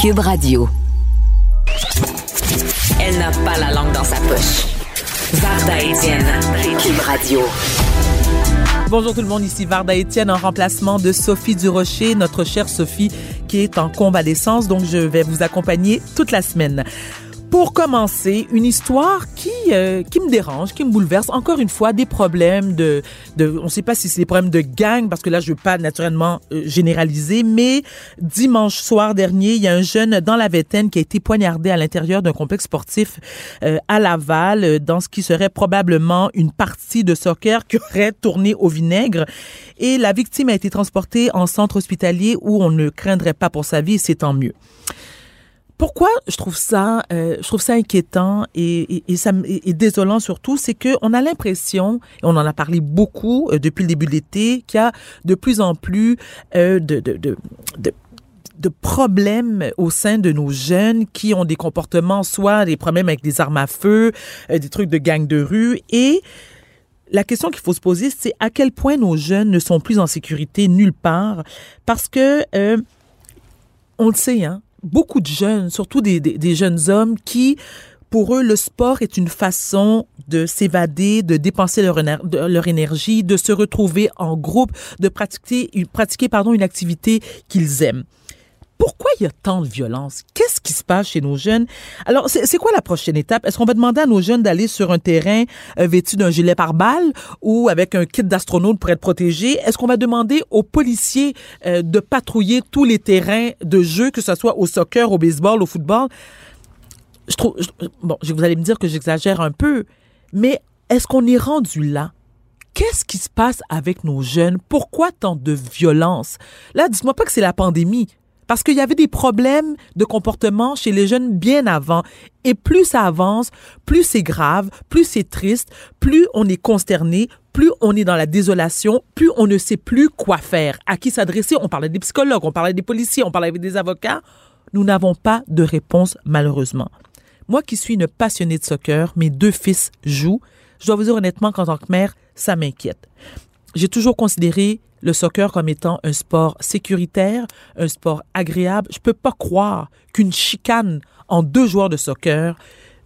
Cube Radio. Elle n'a pas la langue dans sa poche. Varda Etienne, Cube Radio. Bonjour tout le monde, ici Varda Etienne en remplacement de Sophie Durocher, notre chère Sophie qui est en convalescence, donc je vais vous accompagner toute la semaine. Pour commencer, une histoire qui euh, qui me dérange, qui me bouleverse. Encore une fois, des problèmes de, de on ne sait pas si c'est des problèmes de gang parce que là, je veux pas naturellement euh, généraliser, mais dimanche soir dernier, il y a un jeune dans la vingtaine qui a été poignardé à l'intérieur d'un complexe sportif euh, à Laval, dans ce qui serait probablement une partie de soccer qui aurait tourné au vinaigre. Et la victime a été transportée en centre hospitalier où on ne craindrait pas pour sa vie, c'est tant mieux. Pourquoi je trouve ça, euh, je trouve ça inquiétant et, et, et ça et, désolant surtout, c'est que on a l'impression, et on en a parlé beaucoup euh, depuis le début de l'été, qu'il y a de plus en plus euh, de, de, de, de problèmes au sein de nos jeunes qui ont des comportements, soit des problèmes avec des armes à feu, euh, des trucs de gang de rue. Et la question qu'il faut se poser, c'est à quel point nos jeunes ne sont plus en sécurité nulle part. Parce que, euh, on le sait, hein, beaucoup de jeunes, surtout des, des, jeunes hommes qui, pour eux, le sport est une façon de s'évader, de dépenser leur, leur, énergie, de se retrouver en groupe, de pratiquer, pratiquer pardon, une activité qu'ils aiment. Pourquoi il y a tant de violence? Qu'est-ce qui se passe chez nos jeunes? Alors, c'est quoi la prochaine étape? Est-ce qu'on va demander à nos jeunes d'aller sur un terrain euh, vêtu d'un gilet pare-balles ou avec un kit d'astronaute pour être protégé? Est-ce qu'on va demander aux policiers euh, de patrouiller tous les terrains de jeu, que ce soit au soccer, au baseball, au football? Je trouve, bon, vous allez me dire que j'exagère un peu, mais est-ce qu'on est rendu là? Qu'est-ce qui se passe avec nos jeunes? Pourquoi tant de violence? Là, dites-moi pas que c'est la pandémie parce qu'il y avait des problèmes de comportement chez les jeunes bien avant. Et plus ça avance, plus c'est grave, plus c'est triste, plus on est consterné, plus on est dans la désolation, plus on ne sait plus quoi faire, à qui s'adresser? On parlait des psychologues, on parlait des policiers, on parlait des avocats. Nous n'avons pas de réponse, malheureusement. Moi qui suis une passionnée de soccer, mes deux fils jouent. Je dois vous dire honnêtement qu'en tant que mère, ça m'inquiète. J'ai toujours considéré le soccer comme étant un sport sécuritaire, un sport agréable. Je peux pas croire qu'une chicane en deux joueurs de soccer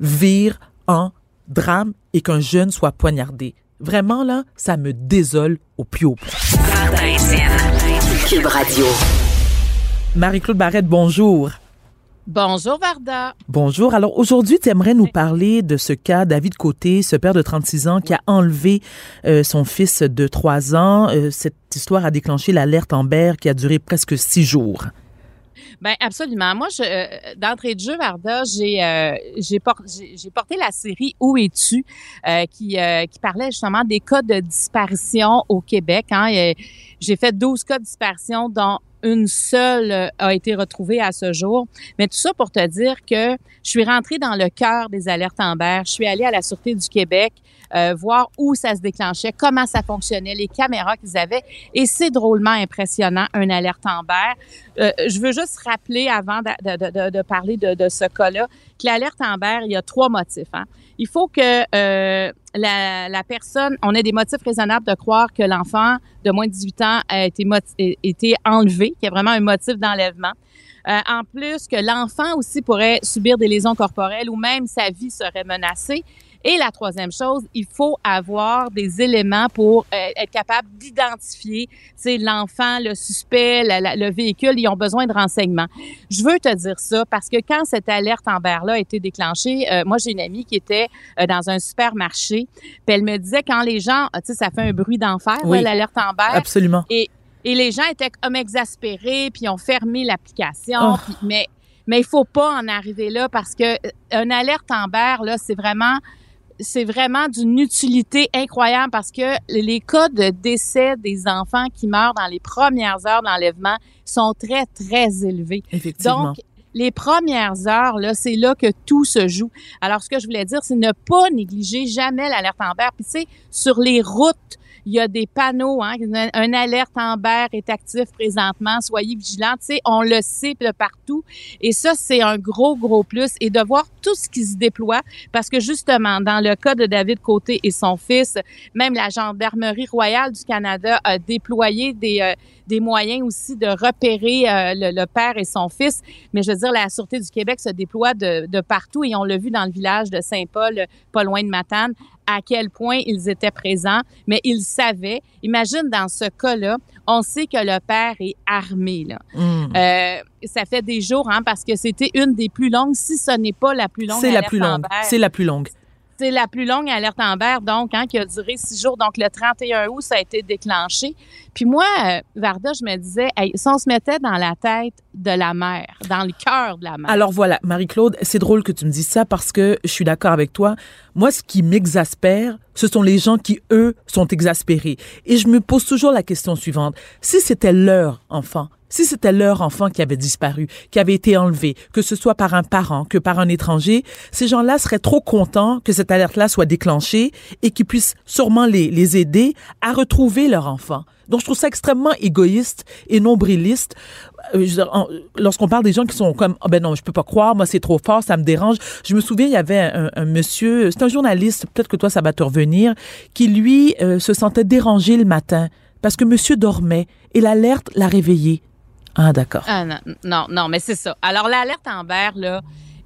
vire en drame et qu'un jeune soit poignardé. Vraiment, là, ça me désole au plus haut. Marie-Claude Barrette, bonjour. Bonjour Varda. Bonjour. Alors aujourd'hui, tu aimerais nous parler de ce cas David Côté, ce père de 36 ans qui a enlevé euh, son fils de 3 ans. Euh, cette histoire a déclenché l'alerte Amber qui a duré presque six jours. Ben absolument. Moi, je, euh, d'entrée de jeu, Varda, j'ai euh, j'ai, por j'ai porté la série Où es-tu euh, qui qui parlait justement des cas de disparition au Québec. Hein. J'ai fait 12 cas de disparition dont une seule a été retrouvée à ce jour. Mais tout ça pour te dire que je suis rentrée dans le cœur des alertes Amber. Je suis allée à la Sûreté du Québec euh, voir où ça se déclenchait, comment ça fonctionnait, les caméras qu'ils avaient. Et c'est drôlement impressionnant, un alerte Amber. Euh, je veux juste rappeler, avant de, de, de, de parler de, ce cas-là, que l'alerte Amber, il y a trois motifs. Hein. Il faut que euh, la, la, personne, on ait des motifs raisonnables de croire que l'enfant de moins de 18 ans a été, été enlevé, qu'il y a vraiment un motif d'enlèvement. Euh, en plus, que l'enfant aussi pourrait subir des lésions corporelles ou même sa vie serait menacée. Et la troisième chose, il faut avoir des éléments pour euh, être capable d'identifier, c'est l'enfant, le suspect, le véhicule, ils ont besoin de renseignements. Je veux te dire ça parce que quand cette alerte en là a été déclenchée, euh, moi j'ai une amie qui était euh, dans un supermarché, puis elle me disait quand les gens, tu sais, ça fait un bruit d'enfer, oui, l'alerte en Absolument. Et et les gens étaient comme exaspérés, puis ont fermé l'application. Oh. mais mais il faut pas en arriver là parce que une alerte Amber là, c'est vraiment c'est vraiment d'une utilité incroyable parce que les cas de décès des enfants qui meurent dans les premières heures d'enlèvement sont très, très élevés. Effectivement. Donc, les premières heures, là, c'est là que tout se joue. Alors, ce que je voulais dire, c'est ne pas négliger jamais l'alerte Amber. Puis, tu sais, sur les routes, il y a des panneaux, hein, un alerte Amber est actif présentement, soyez vigilants. Tu sais, on le sait de partout. Et ça, c'est un gros, gros plus. Et de voir tout ce qui se déploie, parce que justement, dans le cas de David Côté et son fils, même la Gendarmerie royale du Canada a déployé des, euh, des moyens aussi de repérer euh, le, père et son fils. Mais je veux dire, la Sûreté du Québec se déploie de, de partout et on l'a vu dans le village de Saint-Paul, pas loin de Matane, à quel point ils étaient présents, mais ils savaient. Imagine dans ce cas-là, on sait que le père est armé. Là. Mm. Euh, ça fait des jours, hein, parce que c'était une des plus longues, si ce n'est pas la plus longue. C'est la plus longue. C'est la plus longue. C'est la plus longue alerte Amber, donc, hein, qui a duré six jours. Donc, le 31 août, ça a été déclenché. Puis moi, euh, Varda, je me disais, si on se mettait dans la tête de la mère, dans le cœur de la mère. Alors voilà, Marie-Claude, c'est drôle que tu me dises ça parce que je suis d'accord avec toi. Moi, ce qui m'exaspère, ce sont les gens qui, eux, sont exaspérés. Et je me pose toujours la question suivante. Si c'était leur enfant, si c'était leur enfant qui avait disparu, qui avait été enlevé, que ce soit par un parent, que par un étranger, ces gens-là seraient trop contents que cette alerte-là soit déclenchée et qu'ils puissent sûrement les, les aider à retrouver leur enfant. Donc, je trouve ça extrêmement égoïste et nombriliste. Euh, Lorsqu'on parle des gens qui sont comme, ah ben non, je peux pas croire, moi c'est trop fort, ça me dérange. Je me souviens, il y avait un, un monsieur, c'est un journaliste, peut-être que toi ça va te revenir, qui lui euh, se sentait dérangé le matin parce que monsieur dormait et l'alerte l'a réveillé. Ah d'accord. Ah non, non, non, mais c'est ça. Alors, l'alerte Amber, là,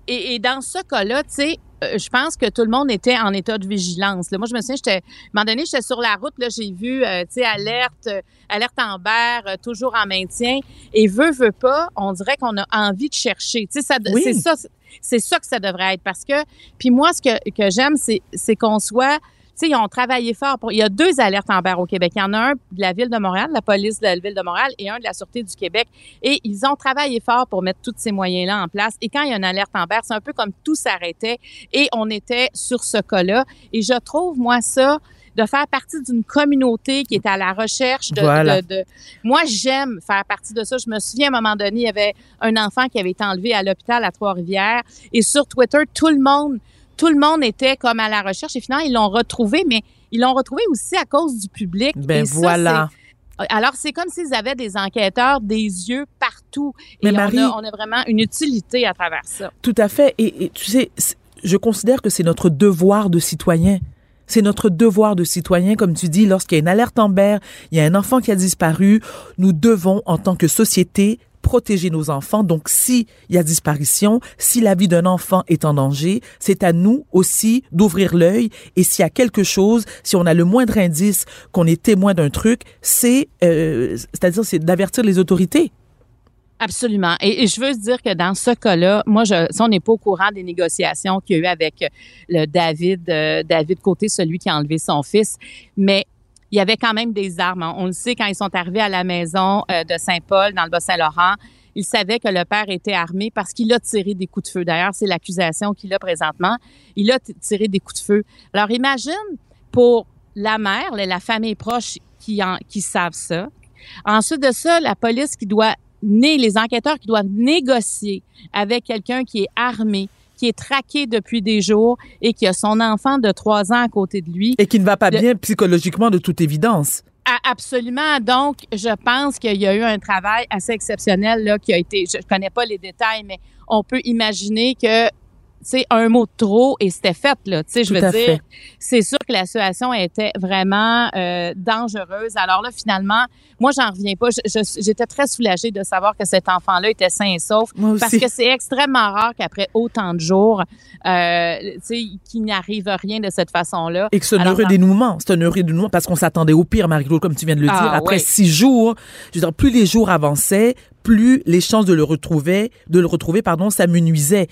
et, et dans ce cas-là, tu sais, euh, je pense que tout le monde était en état de vigilance. Là. Moi, je me souviens, j'étais, à un moment donné, j'étais sur la route, là, j'ai vu, euh, tu sais, alerte, euh, alerte Amber, euh, toujours en maintien. Et veut, veut pas, on dirait qu'on a envie de chercher. Tu sais, ça, Oui. c'est ça, c'est ça que ça devrait être. Parce que, puis moi, ce que, que j'aime, c'est, c'est qu'on soit sais, ils ont travaillé fort pour. Il y a deux alertes Amber au Québec. Il y en a un de la ville de Montréal, de la police de la ville de Montréal, et un de la Sûreté du Québec. Et ils ont travaillé fort pour mettre tous ces moyens-là en place. Et quand il y a une alerte Amber, c'est un peu comme tout s'arrêtait et on était sur ce cas-là. Et je trouve, moi, ça, de faire partie d'une communauté qui est à la recherche de, Voilà. de- de- Moi, j'aime faire partie de ça. Je me souviens, à un moment donné, il y avait un enfant qui avait été enlevé à l'hôpital à Trois-Rivières. Et sur Twitter, tout le monde, tout le monde était comme à la recherche. Et finalement, ils l'ont retrouvé, mais ils l'ont retrouvé aussi à cause du public. Ben Et voilà. Alors, c'est comme s'ils avaient des enquêteurs, des yeux partout. Mais Et on, Marie- a, on a vraiment une utilité à travers ça. Tout à fait. Et, et tu sais, je considère que c'est notre devoir de citoyen. C'est notre devoir de citoyen, comme tu dis, lorsqu'il y a une alerte Amber, il y a un enfant qui a disparu, nous devons, en tant que société, protéger nos enfants. Donc, s'il y a disparition, si la vie d'un enfant est en danger, c'est à nous aussi d'ouvrir l'œil. Et s'il y a quelque chose, si on a le moindre indice qu'on est témoin d'un truc, c'est, euh, c'est-à-dire, c'est d'avertir les autorités. Absolument. Et, je veux dire que dans ce cas-là, moi, je, si on n'est pas au courant des négociations qu'il y a eu avec euh, le David, euh, David Côté, celui qui a enlevé son fils, mais il y avait quand même des armes. hein. On le sait quand ils sont arrivés à la maison euh, de Saint-Paul, dans le Bas-Saint-Laurent. Ils savaient que le père était armé parce qu'il a tiré des coups de feu. D'ailleurs, c'est l'accusation qu'il a présentement. Il a tiré des coups de feu. Alors, imagine pour la mère, la famille proche qui, en, qui savent ça. Ensuite de ça, la police qui doit les enquêteurs qui doivent négocier avec quelqu'un qui est armé, qui est traqué depuis des jours et qui a son enfant de trois ans à côté de lui. Et qui ne va pas Le- bien psychologiquement de toute évidence. Absolument. Donc, je pense qu'il y a eu un travail assez exceptionnel là, qui a été. Je connais pas les détails, mais on peut imaginer que c'est un mot de trop et c'était fait là. Tu sais, je veux dire, c'est sûr que la situation était vraiment euh, dangereuse. Alors là, finalement, moi, j'en reviens pas. J'étais très soulagée de savoir que cet enfant-là était sain et sauf. Parce que c'est extrêmement rare qu'après autant de jours, euh, tu sais, qu'il n'arrive rien de cette façon-là. Et que c'est un heureux dénouement. C'est un heureux dénouement parce qu'on s'attendait au pire, Marie-Claude, comme tu viens de le Ah, dire. Après six jours, je veux dire, plus les jours avançaient, plus les chances de le retrouver, de le retrouver, pardon, s'amenuisaient.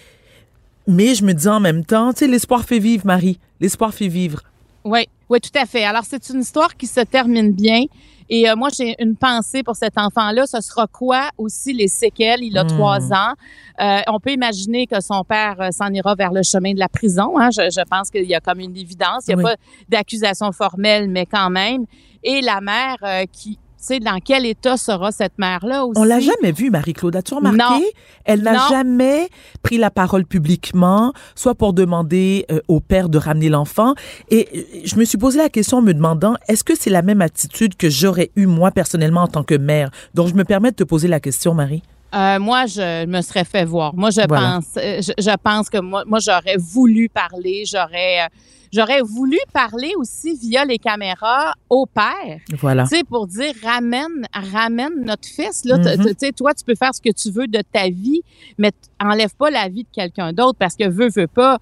Mais je me dis en même temps, tu sais, l'espoir fait vivre, Marie. L'espoir fait vivre. Oui, oui, tout à fait. Alors, c'est une histoire qui se termine bien Et euh, moi, j'ai une pensée pour cet enfant-là. Ce sera quoi aussi les séquelles? Il a Hmm. trois ans. Euh, on peut imaginer que son père euh, s'en ira vers le chemin de la prison. Hein. Je, je pense qu'il y a comme une évidence. Il n'y a Oui. pas d'accusation formelle, mais quand même. Et la mère qui, sais, dans quel état sera cette mère-là aussi? On l'a jamais vue, Marie-Claude. As-tu remarqué? Non. Elle n'a jamais pris la parole publiquement, soit pour demander euh, au père de ramener l'enfant. Et euh, je me suis posé la question en me demandant, est-ce que c'est la même attitude que j'aurais eue moi personnellement en tant que mère? Donc, je me permets de te poser la question, Marie. Euh, moi, je me serais fait voir. Moi, je Voilà. pense, je, je pense que moi, moi, j'aurais voulu parler. J'aurais, j'aurais voulu parler aussi via les caméras au père. Voilà. Tu sais, pour dire ramène, ramène notre fils. Là, Mhm. tu sais, toi, tu peux faire ce que tu veux de ta vie, mais enlève pas la vie de quelqu'un d'autre parce que veut, veut pas.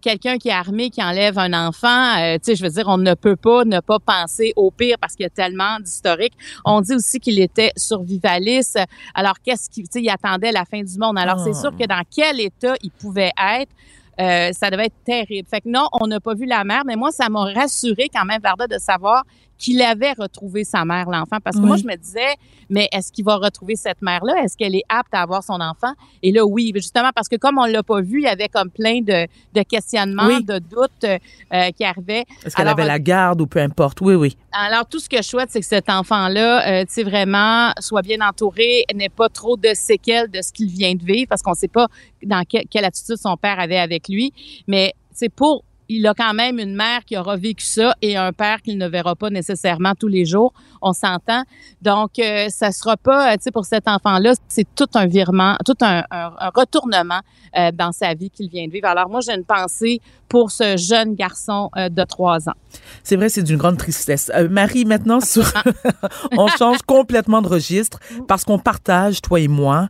Quelqu'un qui est armé, qui enlève un enfant, euh, tu sais, je veux dire, on ne peut pas ne pas penser au pire parce qu'il y a tellement d'historiques. On dit aussi qu'il était survivaliste. Alors, qu'est-ce qu'il, tu sais, il attendait la fin du monde. Alors, Oh. c'est sûr que dans quel état il pouvait être, euh, ça devait être terrible. Fait que non, on n'a pas vu la mère, mais moi, ça m'a rassuré quand même, Varda, de savoir qu'il avait retrouvé sa mère, l'enfant. Parce que Oui. moi, je me disais, mais est-ce qu'il va retrouver cette mère-là? Est-ce qu'elle est apte à avoir son enfant? Et là, oui, justement, parce que comme on l'a pas vu, il y avait comme plein de, de questionnements, Oui. de doutes euh, qui arrivaient. Est-ce qu'elle avait la garde ou peu importe? Oui, oui. Alors, tout ce que je souhaite, c'est que cet enfant-là, euh, tu sais, vraiment, soit bien entouré, n'ait pas trop de séquelles de ce qu'il vient de vivre, parce qu'on ne sait pas dans que- quelle attitude son père avait avec lui. Mais c'est pour, il a quand même une mère qui aura vécu ça et un père qu'il ne verra pas nécessairement tous les jours. On s'entend. Donc, euh, ça sera pas, euh, tu sais, pour cet enfant-là, c'est tout un virement, tout un, un- un retournement euh, dans sa vie qu'il vient de vivre. Alors, moi, j'ai une pensée pour ce jeune garçon euh, de trois ans. C'est vrai, c'est d'une grande tristesse. Marie, maintenant, sur... on change complètement de registre parce qu'on partage, toi et moi,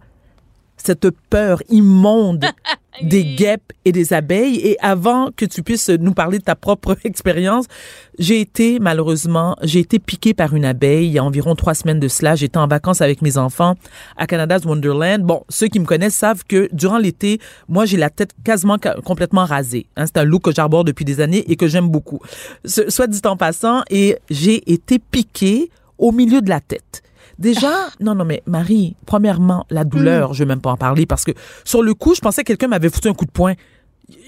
cette peur immonde des guêpes et des abeilles. Et avant que tu puisses nous parler de ta propre expérience, j'ai été, malheureusement, j'ai été piquée par une abeille il y a environ trois semaines de cela. J'étais en vacances avec mes enfants à Canada's Wonderland. Bon, ceux qui me connaissent savent que durant l'été, moi, j'ai la tête quasiment complètement rasée. Hein, c'est un look que j'arbore depuis des années et que j'aime beaucoup. Soit dit en passant, et j'ai été piquée au milieu de la tête. Déjà, non, non, mais Marie, premièrement, la douleur, je vais même pas en parler parce que sur le coup, je pensais que quelqu'un m'avait foutu un coup de poing.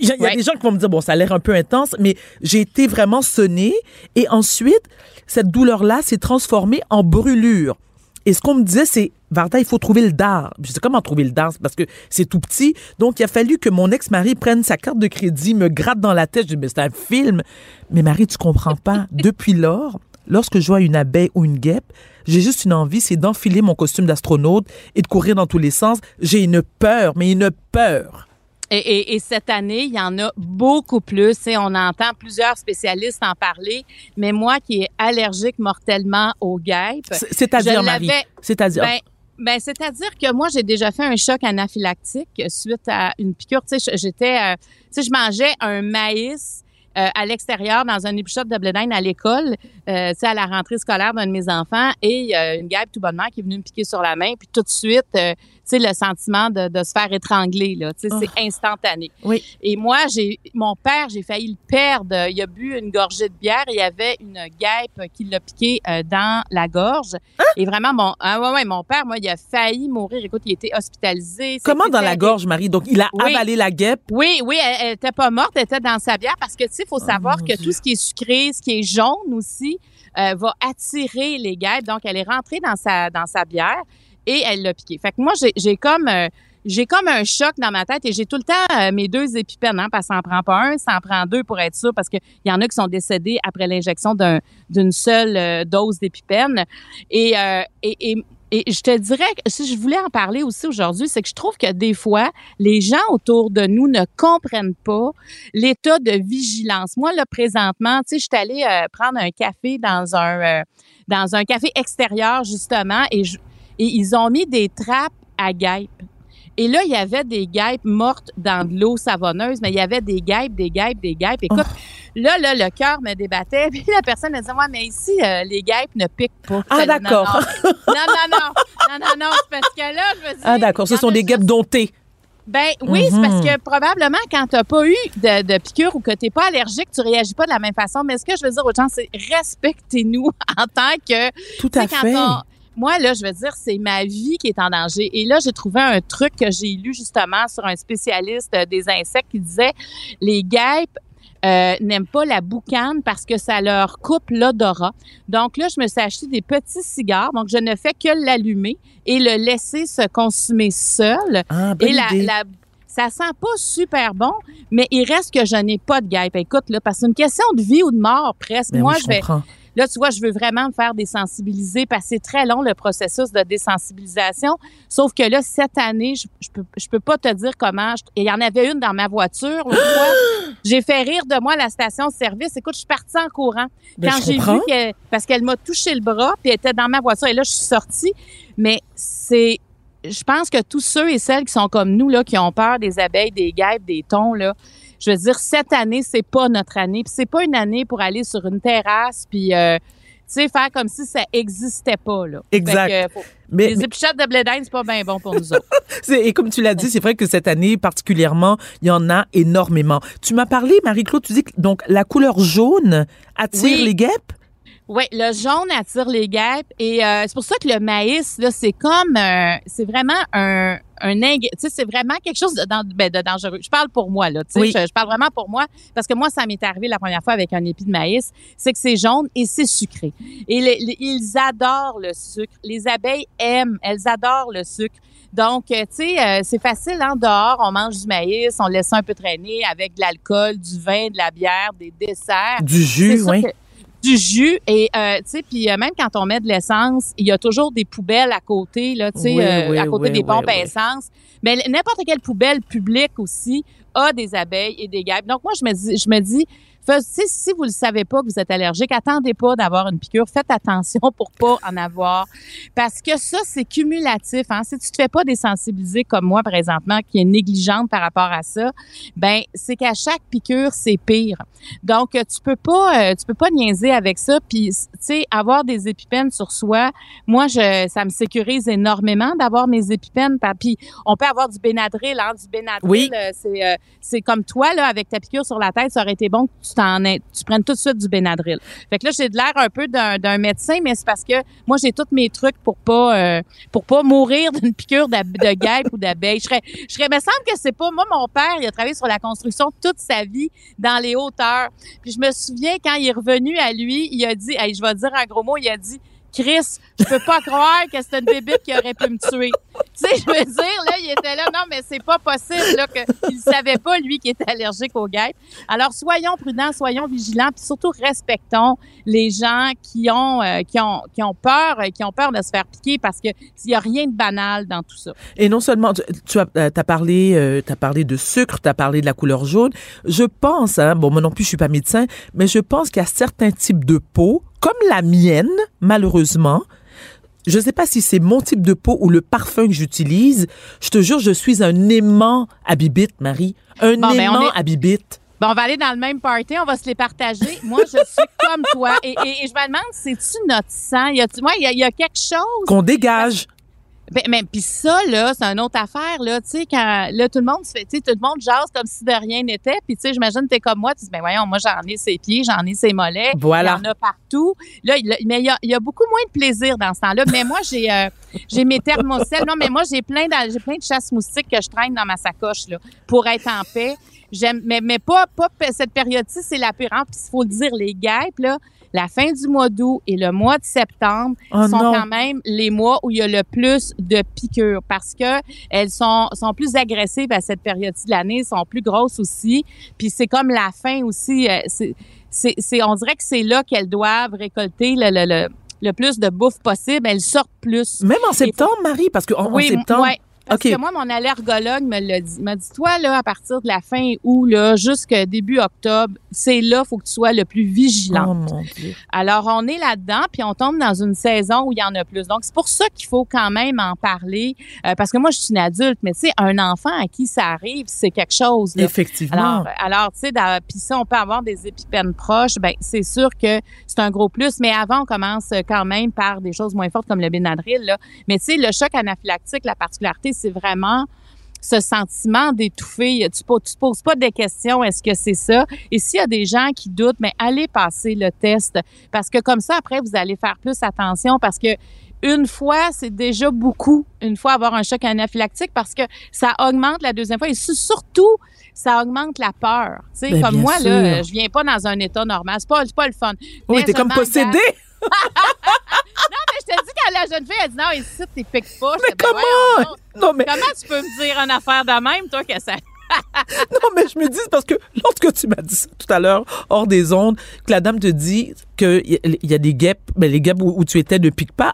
Il y a, y des gens qui vont me dire, bon, ça a l'air un peu intense, mais j'ai été vraiment sonnée. Et ensuite, cette douleur-là s'est transformée en brûlure. Et ce qu'on me disait, c'est, Varda, il faut trouver le dard. Je sais comment trouver le dard, parce que c'est tout petit. Donc, il a fallu que mon ex-mari prenne sa carte de crédit, me gratte dans la tête. Je dis, mais c'est un film. Mais Marie, tu comprends pas. Depuis lors, lorsque je vois une abeille ou une guêpe, j'ai juste une envie, c'est d'enfiler mon costume d'astronaute et de courir dans tous les sens. J'ai une peur, mais une peur. Et, et- et cette année, il y en a beaucoup plus. Et on entend plusieurs spécialistes en parler. Mais moi qui est allergique mortellement aux guêpes, C'est- C'est-à-dire, Marie? C'est-à-dire? ben, ben, c'est-à-dire que moi, j'ai déjà fait un choc anaphylactique suite à une piqûre. Tu sais, j'étais, euh, tu sais, je mangeais un maïs euh, à l'extérieur dans un épichot de blé d'Inde à l'école, euh, à la rentrée scolaire d'un de mes enfants, et a une guêpe tout bonnement qui est venue me piquer sur la main, puis tout de suite, euh, sais, le sentiment de, de se faire étrangler, là, tu sais, Oh. c'est instantané. Oui. Et moi, j'ai mon père, j'ai failli le perdre. Il a bu une gorgée de bière et il y avait une guêpe qui l'a piqué euh, dans la gorge. Hein? Et vraiment, mon, ah ouais, ouais, mon père, moi, il a failli mourir. Écoute, il était hospitalisé. Comment dans la gorge, Marie? Donc, il a Oui. avalé la guêpe? Oui, oui, elle, elle était pas morte, elle était dans sa bière parce que, tu sais, il faut savoir Oh, mon que Dieu. tout ce qui est sucré, ce qui est jaune aussi, euh, va attirer les guêpes. Donc, elle est rentrée dans sa, dans sa bière et elle l'a piqué. Fait que moi, j'ai- comme... euh, j'ai comme un choc dans ma tête et j'ai tout le temps euh, mes deux épipènes, hein, parce que ça en prend pas un, ça en prend deux pour être sûr, parce qu'il y en a qui sont décédés après l'injection d'un- d'une seule euh, dose d'épipène. Et, euh, et, et, et je te dirais, que si je voulais en parler aussi aujourd'hui, c'est que je trouve que des fois, les gens autour de nous ne comprennent pas l'état de vigilance. Moi, là, présentement, tu sais, je suis allée prendre un café dans un, dans un café extérieur, justement, et, je- et ils ont mis des trappes à guêpes. Et là, il y avait des guêpes mortes dans de l'eau savonneuse, mais il y avait des guêpes, des guêpes, des guêpes. Écoute, là, là, le cœur me débattait. Puis la personne me disait, ouais, mais ici, euh, les guêpes ne piquent pas. Ah, d'accord. Non, non, non, non, non, non, c'est parce que là, je me dis. Ah, d'accord. Ce sont des guêpes domptées. Ben oui, c'est parce Mhm. que probablement quand t'as pas eu de, de piqûre ou que t'es pas allergique, tu réagis pas de la même façon. Mais ce que je veux dire aux gens, c'est respectez-nous en tant que Tout à quand fait. on- moi, là, je veux dire, c'est ma vie qui est en danger. Et là, j'ai trouvé un truc que j'ai lu justement sur un spécialiste euh, des insectes qui disait les guêpes euh, n'aiment pas la boucane parce que ça leur coupe l'odorat. Donc là, je me suis acheté des petits cigares. Donc, je ne fais que l'allumer et le laisser se consumer seul. Ah, bonne Et la, idée. la- ça sent pas super bon, mais il reste que je n'ai pas de guêpe. Écoute, là, parce que c'est une question de vie ou de mort presque. Ben Moi, oui, je vais. Là, tu vois, je veux vraiment me faire désensibiliser parce que c'est très long le processus de désensibilisation. Sauf que là, cette année, je, je peux, je peux pas te dire comment. je- Il y en avait une dans ma voiture. J'ai fait rire de moi à la station-service. Écoute, je suis partie en courant. Ben, Quand j'ai vu qu'elle, parce qu'elle m'a touché le bras, puis elle était dans ma voiture, et là, je suis sortie. Mais c'est, je pense que tous ceux et celles qui sont comme nous, là, qui ont peur des abeilles, des guêpes, des thons, là, je veux dire, cette année, c'est pas notre année. Puis c'est pas une année pour aller sur une terrasse, puis, euh, tu sais, faire comme si ça existait pas, là. Exact. que, faut- Mais, les épluchettes de blé c'est pas bien bon pour nous autres. Et comme tu l'as dit, c'est vrai que cette année particulièrement, il y en a énormément. Tu m'as parlé, Marie-Claude, tu dis que donc la couleur jaune attire Oui. les guêpes? Oui, le jaune attire les guêpes et euh, c'est pour ça que le maïs là, c'est comme euh, c'est vraiment un un ing- tu sais c'est vraiment quelque chose de, ben, de dangereux. Je parle pour moi là, tu sais, Oui. je, je parle vraiment pour moi parce que moi ça m'est arrivé la première fois avec un épi de maïs, c'est que c'est jaune et c'est sucré. Et les- les- ils adorent le sucre. Les abeilles aiment, elles adorent le sucre. Donc, euh, tu sais, euh, c'est facile, hein, dehors, on mange du maïs, on laisse un peu traîner avec de l'alcool, du vin, de la bière, des desserts. Du jus, oui. que- du jus et euh, tu sais puis euh, même quand on met de l'essence il y a toujours des poubelles à côté là tu sais Oui, euh, oui, à côté oui, des pompes à essence mais n'importe quelle poubelle publique aussi a des abeilles et des guêpes. Donc moi je me dis je me dis fais- si vous ne savez pas que vous êtes allergique, attendez pas d'avoir une piqûre. Faites attention pour pas en avoir. Parce que ça, c'est cumulatif. Hein? Si tu te fais pas désensibiliser comme moi présentement, qui est négligente par rapport à ça, ben c'est qu'à chaque piqûre, c'est pire. Donc, euh, tu peux pas, euh, tu peux pas niaiser avec ça. Puis, tu sais, avoir des épipènes sur soi, moi, je, ça me sécurise énormément d'avoir mes épipènes. Puis, on peut avoir du Benadryl, hein, du Benadryl. Oui. euh, c'est, euh, c'est comme toi là, avec ta piqûre sur la tête, ça aurait été bon que tu tu prennes tout de suite du Benadryl. Fait que là, j'ai de l'air un peu d'un, médecin, mais c'est parce que moi, j'ai tous mes trucs pour pas, euh, pour pas mourir d'une piqûre de guêpe ou d'abeille. Je serais, je serais, me semble que c'est pas, moi, mon père, il a travaillé sur la construction toute sa vie dans les hauteurs. Puis je me souviens quand il est revenu à lui, il a dit, hey, je vais dire un gros mot, il a dit, Chris, je peux pas croire que c'est une bébite qui aurait pu me tuer. Tu sais, je veux dire, là, il était là, non, mais c'est pas possible, là, qu'il savait pas, lui, qui était allergique aux guêpes. Alors, soyons prudents, soyons vigilants, puis surtout, respectons les gens qui ont, euh, qui ont, qui ont peur, euh, qui ont peur de se faire piquer parce que s'il y a rien de banal dans tout ça. Et non seulement, tu, tu as, euh, parlé, euh, t'as parlé de sucre, t'as parlé de la couleur jaune. Je pense, hein, bon, moi non plus, je suis pas médecin, mais je pense qu'il y a certains types de peau, comme la mienne, malheureusement. Je sais pas si c'est mon type de peau ou le parfum que j'utilise. Je te jure, je suis un aimant à bibite, Marie. Un Bon, ben, aimant est- à bibite. Bon, on va aller dans le même party, on va se les partager. Moi, je suis comme toi. Et, et- et je me demande, c'est-tu notre sang? Y a-tu, moi, il y, a- il y a quelque chose. Qu'on dégage. Ben, mais puis ça là, c'est une autre affaire là, tu sais quand là tout le monde se fait, tu sais tout le monde jase comme si de rien n'était, puis tu sais j'imagine t'es comme moi, tu dis ben voyons, moi j'en ai ses pieds, j'en ai ses mollets, Voilà. il y en a partout. Là, il- mais il y a, il y a beaucoup moins de plaisir dans ce temps-là. Mais moi j'ai euh, j'ai mes thermocelles, non mais moi j'ai plein j'ai plein de chasse moustiques que je traîne dans ma sacoche là pour être en paix. J'aime mais mais pas pas cette période-ci, c'est la pire. hein. Puis il faut le dire les guêpes là, la fin du mois d'août et le mois de septembre Oh sont non. quand même les mois où il y a le plus de piqûres parce que elles sont, sont plus agressives à cette période-ci de l'année, sont plus grosses aussi. Puis c'est comme la fin aussi. euh, c'est, on dirait que c'est là qu'elles doivent récolter le, le, le, le plus de bouffe possible. Elles sortent plus. Même en septembre, Marie, parce qu'en en septembre, ouais. Parce que moi, mon allergologue me l'a dit. M'a dit, toi, là, à partir de la fin août, là, jusqu'à début octobre, c'est là, faut que tu sois le plus vigilant. oh mon Dieu. Alors, on est là-dedans, puis on tombe dans une saison où il y en a plus. Donc, c'est pour ça qu'il faut quand même en parler. euh, parce que moi, je suis une adulte, mais tu sais, un enfant à qui ça arrive, c'est quelque chose. là. Effectivement. Alors, alors tu sais, puis si on peut avoir des épipènes proches, ben c'est sûr que c'est un gros plus. Mais avant, on commence quand même par des choses moins fortes comme le Benadryl. Là. Mais tu sais, le choc anaphylactique, la particularité, c'est vraiment ce sentiment d'étouffer. Tu ne te poses pas des questions, est-ce que c'est ça? Et s'il y a des gens qui doutent, mais allez passer le test parce que comme ça, après, vous allez faire plus attention parce que une fois, c'est déjà beaucoup, une fois avoir un choc anaphylactique parce que ça augmente la deuxième fois et surtout, ça augmente la peur. Tu sais, Ben, comme bien moi, sûr. là, je viens pas dans un état normal. C'est pas, pas le fun. Oui, t'es comme possédé. Non, mais je te dis, quand la jeune fille, elle dit non, ici, t'es pique pas. Mais ben, comment? Non, mais, Comment tu peux me dire une affaire de même, toi, que ça. non, mais je me dis, parce que lorsque tu m'as dit ça tout à l'heure, hors des ondes, que la dame te dit qu'il y, a- il y a des guêpes, mais les guêpes où, où tu étais ne piquent pas,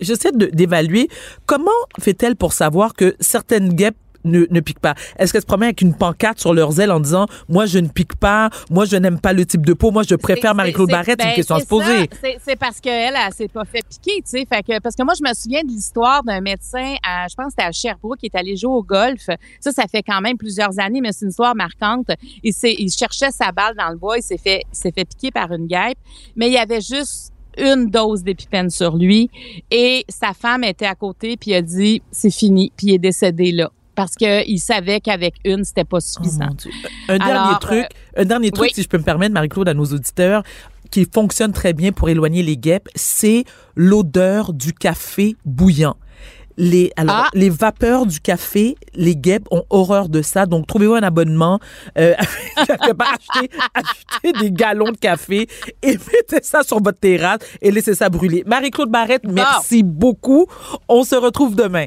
j'essaie de- d'évaluer comment fait-elle pour savoir que certaines guêpes ne, ne piquent pas? Est-ce qu'elle se promène avec une pancarte sur leurs ailes en disant, moi, je ne pique pas, moi, je n'aime pas le type de peau, moi, je préfère Marie-Claude Barrette, c'est une ben, question à c'est se poser. C'est- parce qu'elle, elle, s'est pas fait piquer, tu sais. Fait que, parce que moi, je me souviens de l'histoire d'un médecin, à, je pense que c'était à Sherbrooke, qui est allé jouer au golf. Ça, ça fait quand même plusieurs années, mais c'est une histoire marquante. Il, cherchait sa balle dans le bois, il s'est fait, il s'est fait piquer par une guêpe, mais il y avait juste une dose d'épipène sur lui et sa femme était à côté puis a dit c'est fini puis il est décédé là parce que il savait qu'avec une c'était pas Oh, suffisant. mon Dieu. Un dernier Alors, truc, un dernier truc, oui. si je peux me permettre, Marie-Claude, à nos auditeurs, qui fonctionne très bien pour éloigner les guêpes, c'est l'odeur du café bouillant. Les, alors, Ah. les vapeurs du café, les guêpes ont horreur de ça. Donc, trouvez-vous un abonnement, euh, achetez, achetez des galons de café et mettez ça sur votre terrasse et laissez ça brûler. Marie-Claude Barrette, merci beaucoup. On se retrouve demain.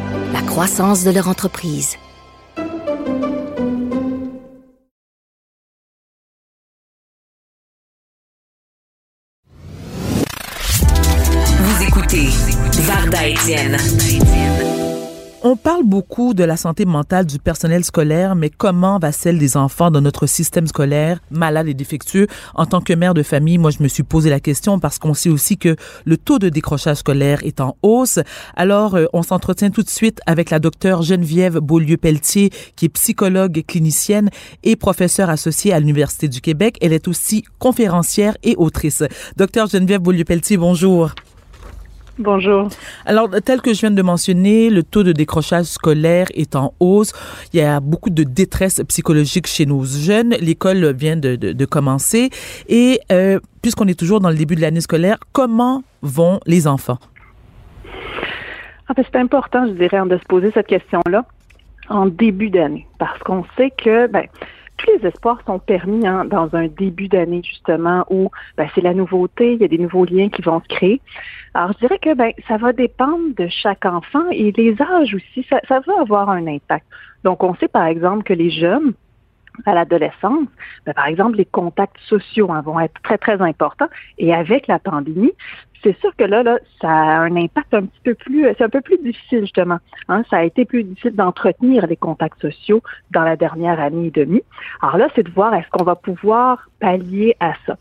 la croissance de leur entreprise. Vous écoutez Varda Étienne. On parle beaucoup de la santé mentale du personnel scolaire, mais comment va celle des enfants dans notre système scolaire, malades et défectueux? En tant que mère de famille, moi, je me suis posé la question parce qu'on sait aussi que le taux de décrochage scolaire est en hausse. Alors, euh, on s'entretient tout de suite avec la docteure Geneviève Beaulieu-Pelletier, qui est psychologue clinicienne et professeure associée à l'Université du Québec. Elle est aussi conférencière et autrice. Docteur Geneviève Beaulieu-Pelletier, bonjour. Bonjour. Alors, tel que je viens de mentionner, le taux de décrochage scolaire est en hausse. Il y a beaucoup de détresse psychologique chez nos jeunes. L'école vient de, de, de commencer. Et euh, puisqu'on est toujours dans le début de l'année scolaire, comment vont les enfants? En fait, c'est important, je dirais, de se poser cette question-là en début d'année, parce qu'on sait que ben, tous les espoirs sont permis hein, dans un début d'année, justement, où ben, c'est la nouveauté, il y a des nouveaux liens qui vont se créer. Alors, je dirais que ben, ça va dépendre de chaque enfant et les âges aussi, ça, va avoir un impact. Donc, on sait, par exemple, que les jeunes, à l'adolescence, ben, par exemple, les contacts sociaux hein, vont être très, très importants. Et avec la pandémie, c'est sûr que là, là, ça a un impact un petit peu plus, c'est un peu plus difficile justement. Hein, ça a été plus difficile d'entretenir les contacts sociaux dans la dernière année et demie. Alors là, c'est de voir est-ce qu'on va pouvoir pallier à ça.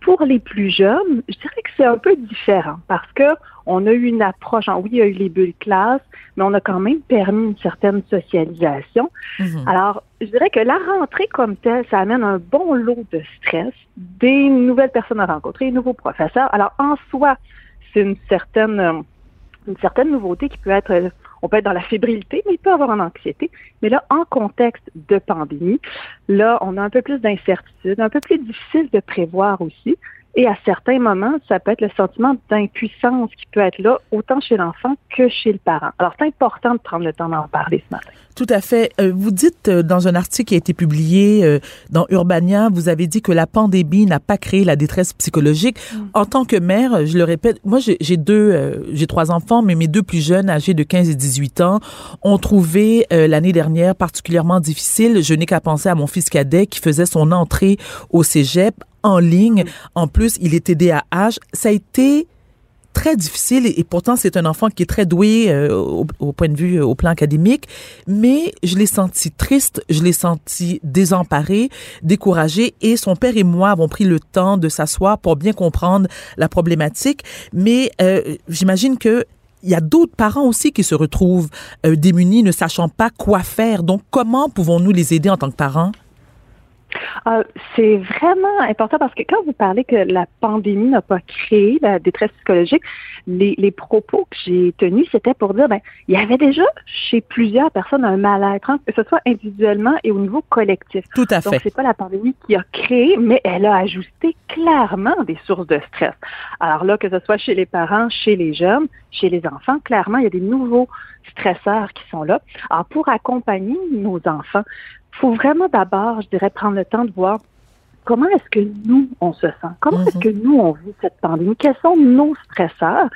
Pour les plus jeunes, je dirais que c'est un peu différent parce que on a eu une approche. oui, il y a eu les bulles classes, mais on a quand même permis une certaine socialisation. Mhm. Alors, je dirais que la rentrée comme telle, ça amène un bon lot de stress, des nouvelles personnes à rencontrer, des nouveaux professeurs. Alors, en soi, c'est une certaine, une certaine nouveauté qui peut être, on peut être dans la fébrilité, mais il peut avoir une anxiété. Mais là, en contexte de pandémie, là, on a un peu plus d'incertitude, un peu plus difficile de prévoir aussi. Et à certains moments, ça peut être le sentiment d'impuissance qui peut être là, autant chez l'enfant que chez le parent. Alors, c'est important de prendre le temps d'en parler ce matin. Tout à fait. Euh, vous dites euh, dans un article qui a été publié euh, dans Urbania, vous avez dit que la pandémie n'a pas créé la détresse psychologique. En tant que mère, je le répète, moi j'ai deux, j'ai trois enfants, mais mes deux plus jeunes, âgés de 15 et 18 ans, ont trouvé l'année dernière particulièrement difficile. Je n'ai qu'à penser à mon fils cadet qui faisait son entrée au cégep en ligne. En plus, il est TDAH. Ça a été très difficile et, pourtant c'est un enfant qui est très doué euh, au, point de vue au plan académique, mais je l'ai senti triste, je l'ai senti désemparé, découragé et son père et moi avons pris le temps de s'asseoir pour bien comprendre la problématique, mais euh, j'imagine que il y a d'autres parents aussi qui se retrouvent euh, démunis, ne sachant pas quoi faire. Donc, comment pouvons-nous les aider en tant que parents? Euh, c'est vraiment important parce que quand vous parlez que la pandémie n'a pas créé la détresse psychologique, les, les propos que j'ai tenus, c'était pour dire, ben, il y avait déjà chez plusieurs personnes un mal-être, hein, que ce soit individuellement et au niveau collectif. Tout à fait. Donc, c'est pas la pandémie qui a créé, mais elle a ajusté clairement des sources de stress. Alors là, que ce soit chez les parents, chez les jeunes, chez les enfants, clairement, il y a des nouveaux stresseurs qui sont là. Alors, pour accompagner nos enfants, faut vraiment d'abord, je dirais, prendre le temps de voir comment est-ce que nous, on se sent? Comment est-ce mhm. que nous, on vit cette pandémie? Quels sont nos stresseurs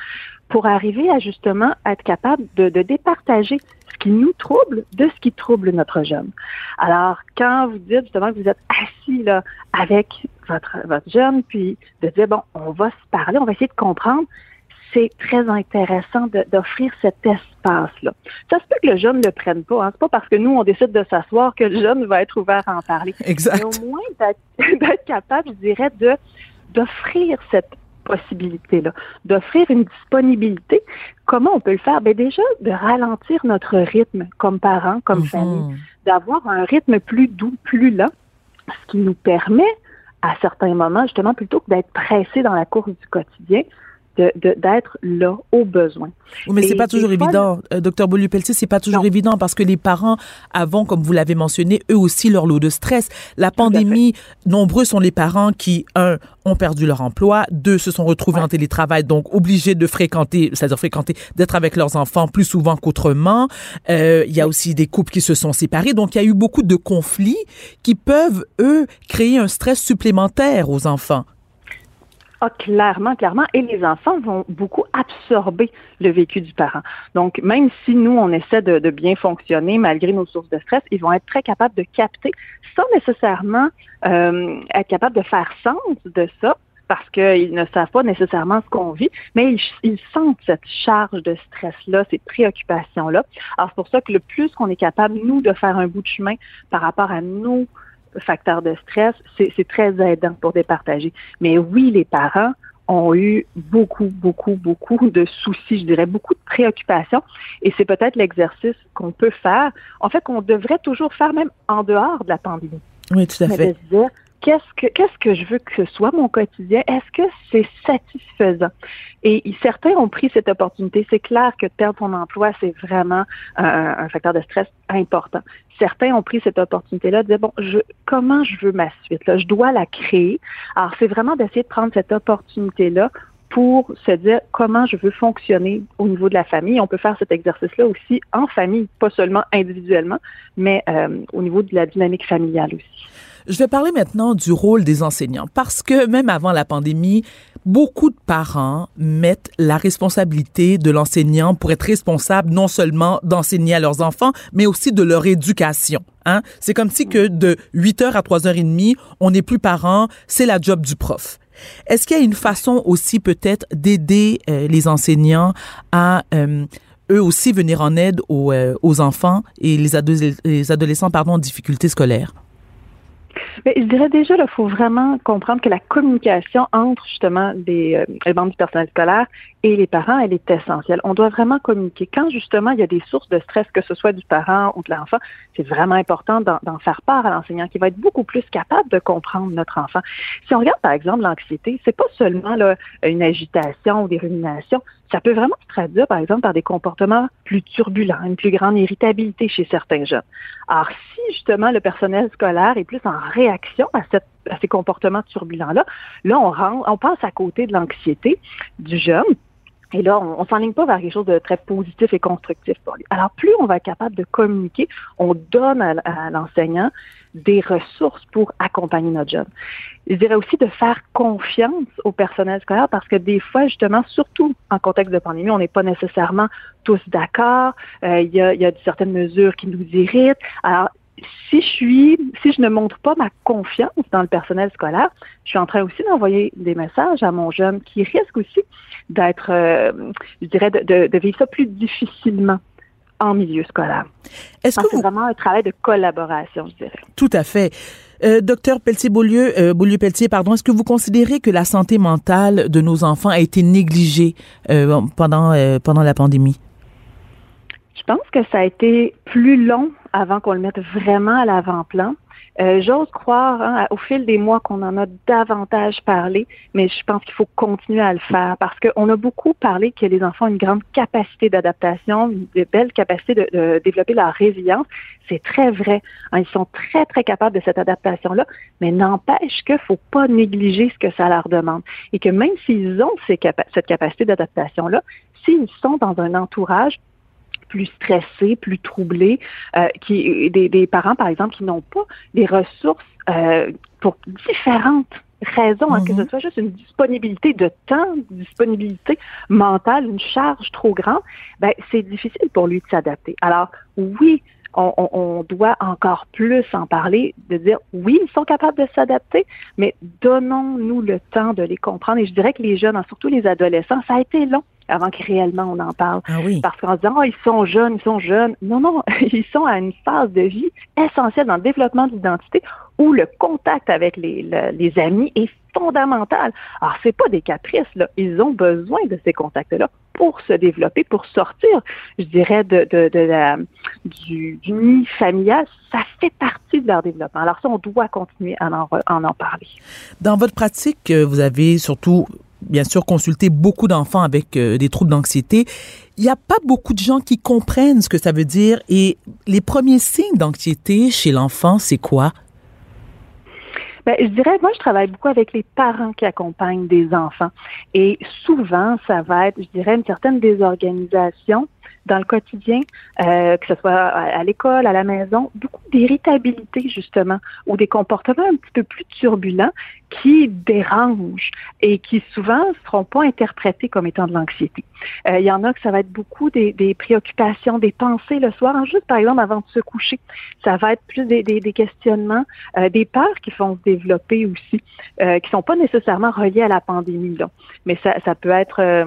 pour arriver à justement être capable de, départager ce qui nous trouble de ce qui trouble notre jeune? Alors, quand vous dites justement que vous êtes assis là avec votre, votre jeune, puis de dire, bon, on va se parler, on va essayer de comprendre, c'est très intéressant d'offrir cet espace-là. Ça se peut que le jeune ne le prenne pas. Hein. C'est pas parce que nous, on décide de s'asseoir que le jeune va être ouvert à en parler. Exact. Mais au moins d'être capable, je dirais, de d'offrir cette possibilité-là, d'offrir une disponibilité. Comment on peut le faire? Ben déjà, de ralentir notre rythme comme parents, comme mhm. famille, d'avoir un rythme plus doux, plus lent, ce qui nous permet, à certains moments, justement, plutôt que d'être pressé dans la course du quotidien, d'être là au besoin. Oui, mais c'est pas toujours évident, euh, docteur Beaulieu-Pelletier, c'est pas toujours évident parce que les parents, avant, comme vous l'avez mentionné, eux aussi leur lot de stress. La pandémie, nombreux sont les parents qui, un, ont perdu leur emploi, deux, se sont retrouvés en télétravail, donc obligés de fréquenter, c'est-à-dire fréquenter, d'être avec leurs enfants plus souvent qu'autrement. Euh, il y a aussi des couples qui se sont séparés, donc il y a eu beaucoup de conflits qui peuvent, eux, créer un stress supplémentaire aux enfants. Ah, clairement, clairement. Et les enfants vont beaucoup absorber le vécu du parent. Donc, même si nous, on essaie de, bien fonctionner malgré nos sources de stress, ils vont être très capables de capter sans nécessairement euh, être capables de faire sens de ça parce qu'ils ne savent pas nécessairement ce qu'on vit, mais ils, ils, sentent cette charge de stress-là, ces préoccupations-là. Alors, c'est pour ça que le plus qu'on est capable, nous, de faire un bout de chemin par rapport à nos facteur de stress, c'est très aidant pour départager. Mais oui, les parents ont eu beaucoup, beaucoup, beaucoup de soucis, je dirais, beaucoup de préoccupations. Et c'est peut-être l'exercice qu'on peut faire, en fait, qu'on devrait toujours faire même en dehors de la pandémie. Oui, tout à fait qu'est-ce que qu'est-ce que je veux que soit mon quotidien? Est-ce que c'est satisfaisant? Et certains ont pris cette opportunité. C'est clair que perdre son emploi, c'est vraiment un, facteur de stress important. Certains ont pris cette opportunité-là de dire bon, je comment je veux ma suite là? Je dois la créer. Alors c'est vraiment d'essayer de prendre cette opportunité-là pour se dire comment je veux fonctionner au niveau de la famille. On peut faire cet exercice-là aussi en famille, pas seulement individuellement, mais euh, au niveau de la dynamique familiale aussi. Je vais parler maintenant du rôle des enseignants parce que même avant la pandémie, beaucoup de parents mettent la responsabilité de l'enseignant pour être responsable non seulement d'enseigner à leurs enfants, mais aussi de leur éducation. Hein? C'est comme si que de 8 heures à 3 heures et demie, on n'est plus parents, c'est la job du prof. Est-ce qu'il y a une façon aussi peut-être d'aider euh, les enseignants à euh, eux aussi venir en aide aux, euh, enfants et les, les adolescents pardon, en difficulté scolaire? Mais je dirais déjà, il faut vraiment comprendre que la communication entre justement les, euh, les membres du personnel scolaire et les parents, elle est essentielle. On doit vraiment communiquer. Quand justement il y a des sources de stress, que ce soit du parent ou de l'enfant, c'est vraiment important d'en faire part à l'enseignant qui va être beaucoup plus capable de comprendre notre enfant. Si on regarde par exemple l'anxiété, c'est pas seulement une agitation ou des ruminations, ça peut vraiment se traduire, par exemple, par des comportements plus turbulents, une plus grande irritabilité chez certains jeunes. Alors, si justement le personnel scolaire est plus en réaction à, ces comportements turbulents-là, là, on passe à côté de l'anxiété du jeune et là, on, ne s'enligne pas vers quelque chose de très positif et constructif pour lui. Alors, plus on va être capable de communiquer, on donne à, l'enseignant des ressources pour accompagner notre jeune. Je dirais aussi de faire confiance au personnel scolaire parce que des fois, justement, surtout en contexte de pandémie, on n'est pas nécessairement tous d'accord. Euh, il y, a, y a certaines mesures qui nous irritent. Alors, si je suis, si je ne montre pas ma confiance dans le personnel scolaire, je suis en train aussi d'envoyer des messages à mon jeune qui risque aussi d'être, euh, je dirais, de, de, vivre ça plus difficilement en milieu scolaire. Est-ce que c'est vraiment un travail de collaboration, je dirais. Tout à fait. Euh, docteur Pelletier-Beaulieu, euh, Beaulieu-Pelletier, pardon, est-ce que vous considérez que la santé mentale de nos enfants a été négligée euh, pendant, pendant la pandémie? Je pense que ça a été plus long avant qu'on le mette vraiment à l'avant-plan. Euh, j'ose croire hein, au fil des mois qu'on en a davantage parlé, mais je pense qu'il faut continuer à le faire parce qu'on a beaucoup parlé que les enfants ont une grande capacité d'adaptation, une belle capacité de, développer leur résilience. C'est très vrai. Hein, ils sont très, très capables de cette adaptation-là, mais n'empêche qu'il ne faut pas négliger ce que ça leur demande. Et que même s'ils ont cette capacité d'adaptation-là, s'ils sont dans un entourage plus stressés, plus troublés, euh, qui, des, des, parents, par exemple, qui n'ont pas des ressources euh, pour différentes raisons, hein, que ce mhm. soit juste une disponibilité de temps, une disponibilité mentale, une charge trop grande, ben, c'est difficile pour lui de s'adapter. Alors, oui, on, on, doit encore plus en parler, de dire oui, ils sont capables de s'adapter, mais donnons-nous le temps de les comprendre. Et je dirais que les jeunes, hein, surtout les adolescents, ça a été long avant que réellement on en parle. Ah oui. Parce qu'en disant, oh, ils sont jeunes, ils sont jeunes. Non, non, ils sont à une phase de vie essentielle dans le développement de l'identité où le contact avec les, les amis est fondamental. Alors, c'est pas des caprices, là. Ils ont besoin de ces contacts-là pour se développer, pour sortir, je dirais, de, de, de la, du, du nid familial. Ça fait partie de leur développement. Alors ça, on doit continuer à en, en, en parler. Dans votre pratique, euh, vous avez surtout bien sûr consulter beaucoup d'enfants avec euh, des troubles d'anxiété. Il n'y a pas beaucoup de gens qui comprennent ce que ça veut dire et les premiers signes d'anxiété chez l'enfant, c'est quoi? Ben, je dirais, moi, je travaille beaucoup avec les parents qui accompagnent des enfants. Et souvent, ça va être, je dirais, une certaine désorganisation dans le quotidien, euh, que ce soit à, l'école, à la maison, beaucoup d'irritabilité justement, ou des comportements un petit peu plus turbulents qui dérangent et qui souvent ne seront pas interprétés comme étant de l'anxiété. Euh, il y en a que ça va être beaucoup des, des préoccupations, des pensées le soir, hein, juste par exemple avant de se coucher. Ça va être plus des, des, des questionnements, euh, des peurs qui vont se développer aussi, euh, qui sont pas nécessairement reliées à la pandémie là, mais ça, ça peut être euh,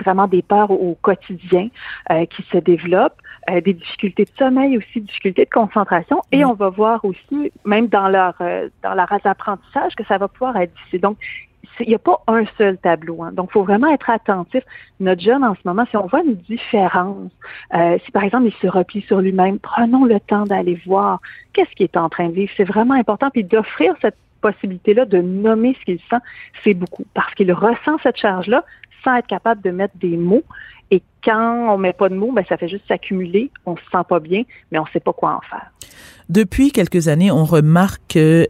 vraiment des peurs au, quotidien euh, qui se développent, euh, des difficultés de sommeil aussi, difficultés de concentration, et on va voir aussi, même dans leur euh, dans leur apprentissage, que ça va pouvoir être difficile. Donc, il n'y a pas un seul tableau. Hein. Donc, il faut vraiment être attentif. Notre jeune, en ce moment, si on voit une différence, si par exemple, il se replie sur lui-même, prenons le temps d'aller voir qu'est-ce qu'il est en train de vivre. C'est vraiment important. Puis d'offrir cette possibilité-là de nommer ce qu'il sent, c'est beaucoup. Parce qu'il ressent cette charge-là, sans être capable de mettre des mots. Et quand on met pas de mots, ben ça fait juste s'accumuler. On se sent pas bien, mais on sait pas quoi en faire. Depuis quelques années, on remarque, euh,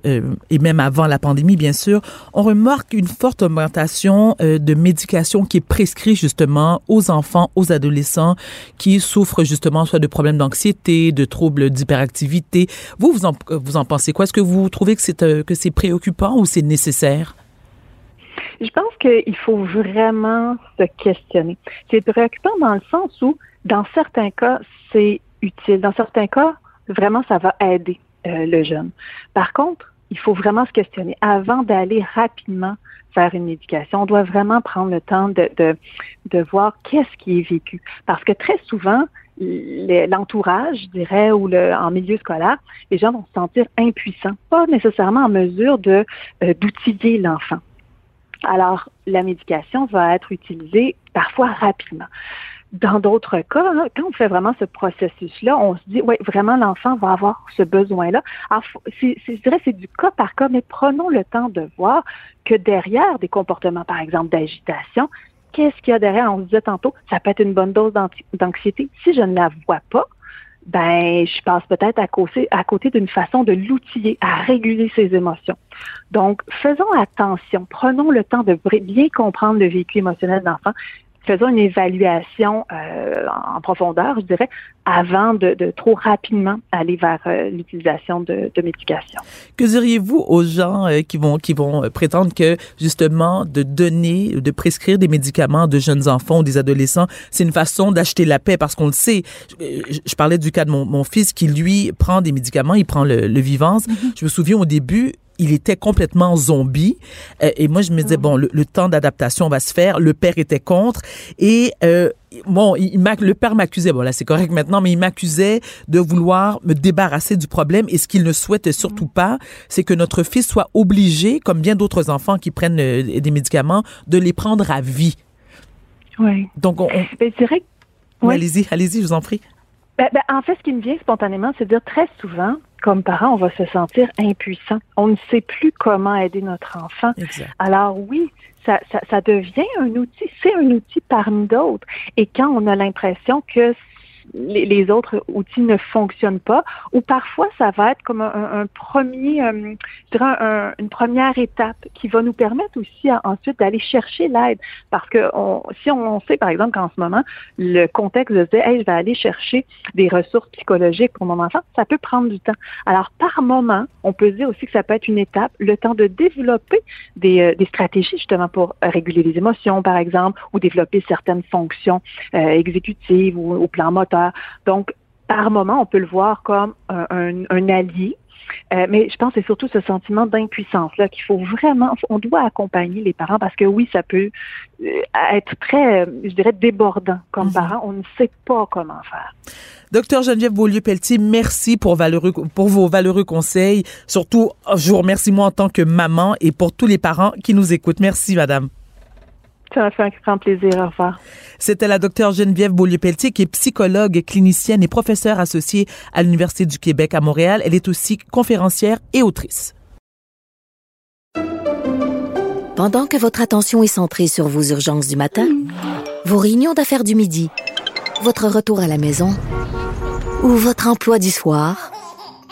et même avant la pandémie, bien sûr, on remarque une forte augmentation euh, de médication qui est prescrite justement aux enfants, aux adolescents qui souffrent justement soit de problèmes d'anxiété, de troubles d'hyperactivité. Vous, vous en, vous en pensez quoi? Est-ce que vous trouvez que c'est euh, que c'est préoccupant ou c'est nécessaire? Je pense qu'il faut vraiment se questionner. C'est préoccupant dans le sens où, dans certains cas, c'est utile. Dans certains cas, vraiment, ça va aider euh, le jeune. Par contre, il faut vraiment se questionner. Avant d'aller rapidement faire une éducation, on doit vraiment prendre le temps de, de, de voir qu'est-ce qui est vécu. Parce que très souvent, l'entourage, je dirais, ou le, en milieu scolaire, les gens vont se sentir impuissants, pas nécessairement en mesure de euh, d'outiller l'enfant. Alors, la médication va être utilisée parfois rapidement. Dans d'autres cas, hein, quand on fait vraiment ce processus-là, on se dit, oui, vraiment, l'enfant va avoir ce besoin-là. Alors, je dirais c'est du cas par cas, mais prenons le temps de voir que derrière des comportements, par exemple, d'agitation, qu'est-ce qu'il y a derrière? On disait tantôt, ça peut être une bonne dose d'anxiété. Si je ne la vois pas, ben, je passe peut-être à côté, d'une façon de l'outiller, à réguler ses émotions. Donc, faisons attention, prenons le temps de bien comprendre le vécu émotionnel de l'enfant. Faisons une évaluation euh, en profondeur, je dirais, avant de, trop rapidement aller vers euh, l'utilisation de, de médication. Que diriez-vous aux gens euh, qui vont qui vont prétendre que justement de donner, de prescrire des médicaments de jeunes enfants ou des adolescents, c'est une façon d'acheter la paix? Parce qu'on le sait. Je, parlais du cas de mon, mon, fils qui lui prend des médicaments, il prend le, le Vivance. Mm-hmm. Je me souviens au début, il était complètement zombie. Euh, et moi, je me disais, bon, le, temps d'adaptation va se faire. Le père était contre. Et euh, bon, il, le père m'accusait, bon là c'est correct maintenant, mais il m'accusait de vouloir me débarrasser du problème. Et ce qu'il ne souhaitait surtout pas, c'est que notre fils soit obligé, comme bien d'autres enfants qui prennent euh, des médicaments, de les prendre à vie. Oui. Donc, on... Ben, Allez-y, allez-y, je vous en prie. Ben, ben, en fait, ce qui me vient spontanément, c'est de dire très souvent, comme parent, on va se sentir impuissant. On ne sait plus comment aider notre enfant. Alors oui, ça, ça, ça devient un outil, c'est un outil parmi d'autres. Et quand on a l'impression que les, autres outils ne fonctionnent pas, ou parfois ça va être comme un, premier, euh, je dirais une première étape qui va nous permettre aussi ensuite d'aller chercher l'aide, parce que on, si on sait par exemple qu'en ce moment le contexte de dire, hey, je vais aller chercher des ressources psychologiques pour mon enfant, ça peut prendre du temps. Alors par moment, on peut dire aussi que ça peut être une étape, le temps de développer des, euh, des stratégies justement pour réguler les émotions, par exemple, ou développer certaines fonctions euh, exécutives ou au plan moteur donc, par moment, on peut le voir comme un, allié. Euh, mais je pense que c'est surtout ce sentiment d'impuissance là qu'il faut vraiment, on doit accompagner les parents parce que oui, ça peut euh, être très, je dirais, débordant comme mhm. parent. On ne sait pas comment faire. Docteur Geneviève Beaulieu-Pelletier, merci pour, valeureux, pour vos valeureux conseils. Surtout, je vous remercie moi en tant que maman et pour tous les parents qui nous écoutent. Merci, madame. Ça m'a fait un grand plaisir. Au revoir. C'était la docteure Geneviève Beaulieu-Pelletier, qui est psychologue, clinicienne et professeure associée à l'Université du Québec à Montréal. Elle est aussi conférencière et autrice. Pendant que votre attention est centrée sur vos urgences du matin, vos réunions d'affaires du midi, votre retour à la maison ou votre emploi du soir,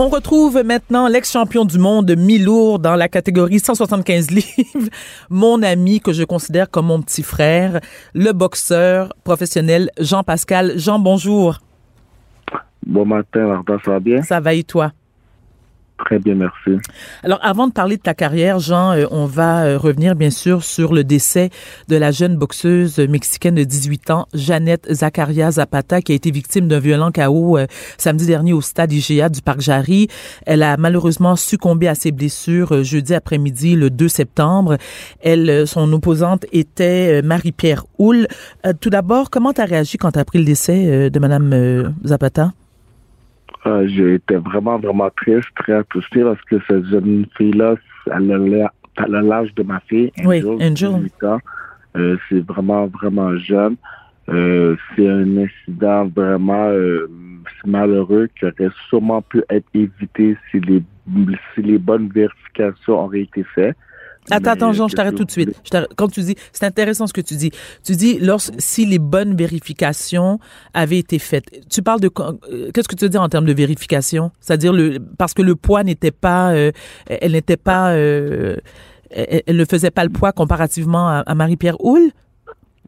On retrouve maintenant l'ex-champion du monde mi-lourd dans la catégorie 175 livres, mon ami que je considère comme mon petit frère, le boxeur professionnel Jean-Pascal. Jean, bonjour. Bon matin, Martha, ça va bien? Ça va et toi? Très bien, merci. Alors, avant de parler de ta carrière, Jean, euh, on va euh, revenir bien sûr sur le décès de la jeune boxeuse mexicaine de 18 ans, Jeannette Zacharia Zapata, qui a été victime d'un violent chaos euh, samedi dernier au stade IGA du Parc Jarry. Elle a malheureusement succombé à ses blessures jeudi après-midi, le 2 septembre. Elle, son opposante était Marie-Pierre Houle. tout d'abord, comment tu as réagi quand tu as appris le décès de Madame Zapata? Euh, j'ai été vraiment, vraiment triste, très attristé parce que cette jeune fille-là, elle a l'âge de ma fille, oui, Angel. Euh, c'est vraiment, vraiment jeune. Euh, c'est un incident vraiment malheureux qui aurait sûrement pu être évité si les, si les bonnes vérifications auraient été faites. Attends, attends, Jean, je t'arrête tout de suite. quand tu dis, c'est intéressant ce que tu dis. Tu dis, lorsque, si les bonnes vérifications avaient été faites. Tu parles de, euh, qu'est-ce que tu veux dire en termes de vérification? C'est-à-dire le, parce que le poids n'était pas, euh, elle n'était pas, euh, elle, ne faisait pas le poids comparativement à, Marie-Pierre Houle?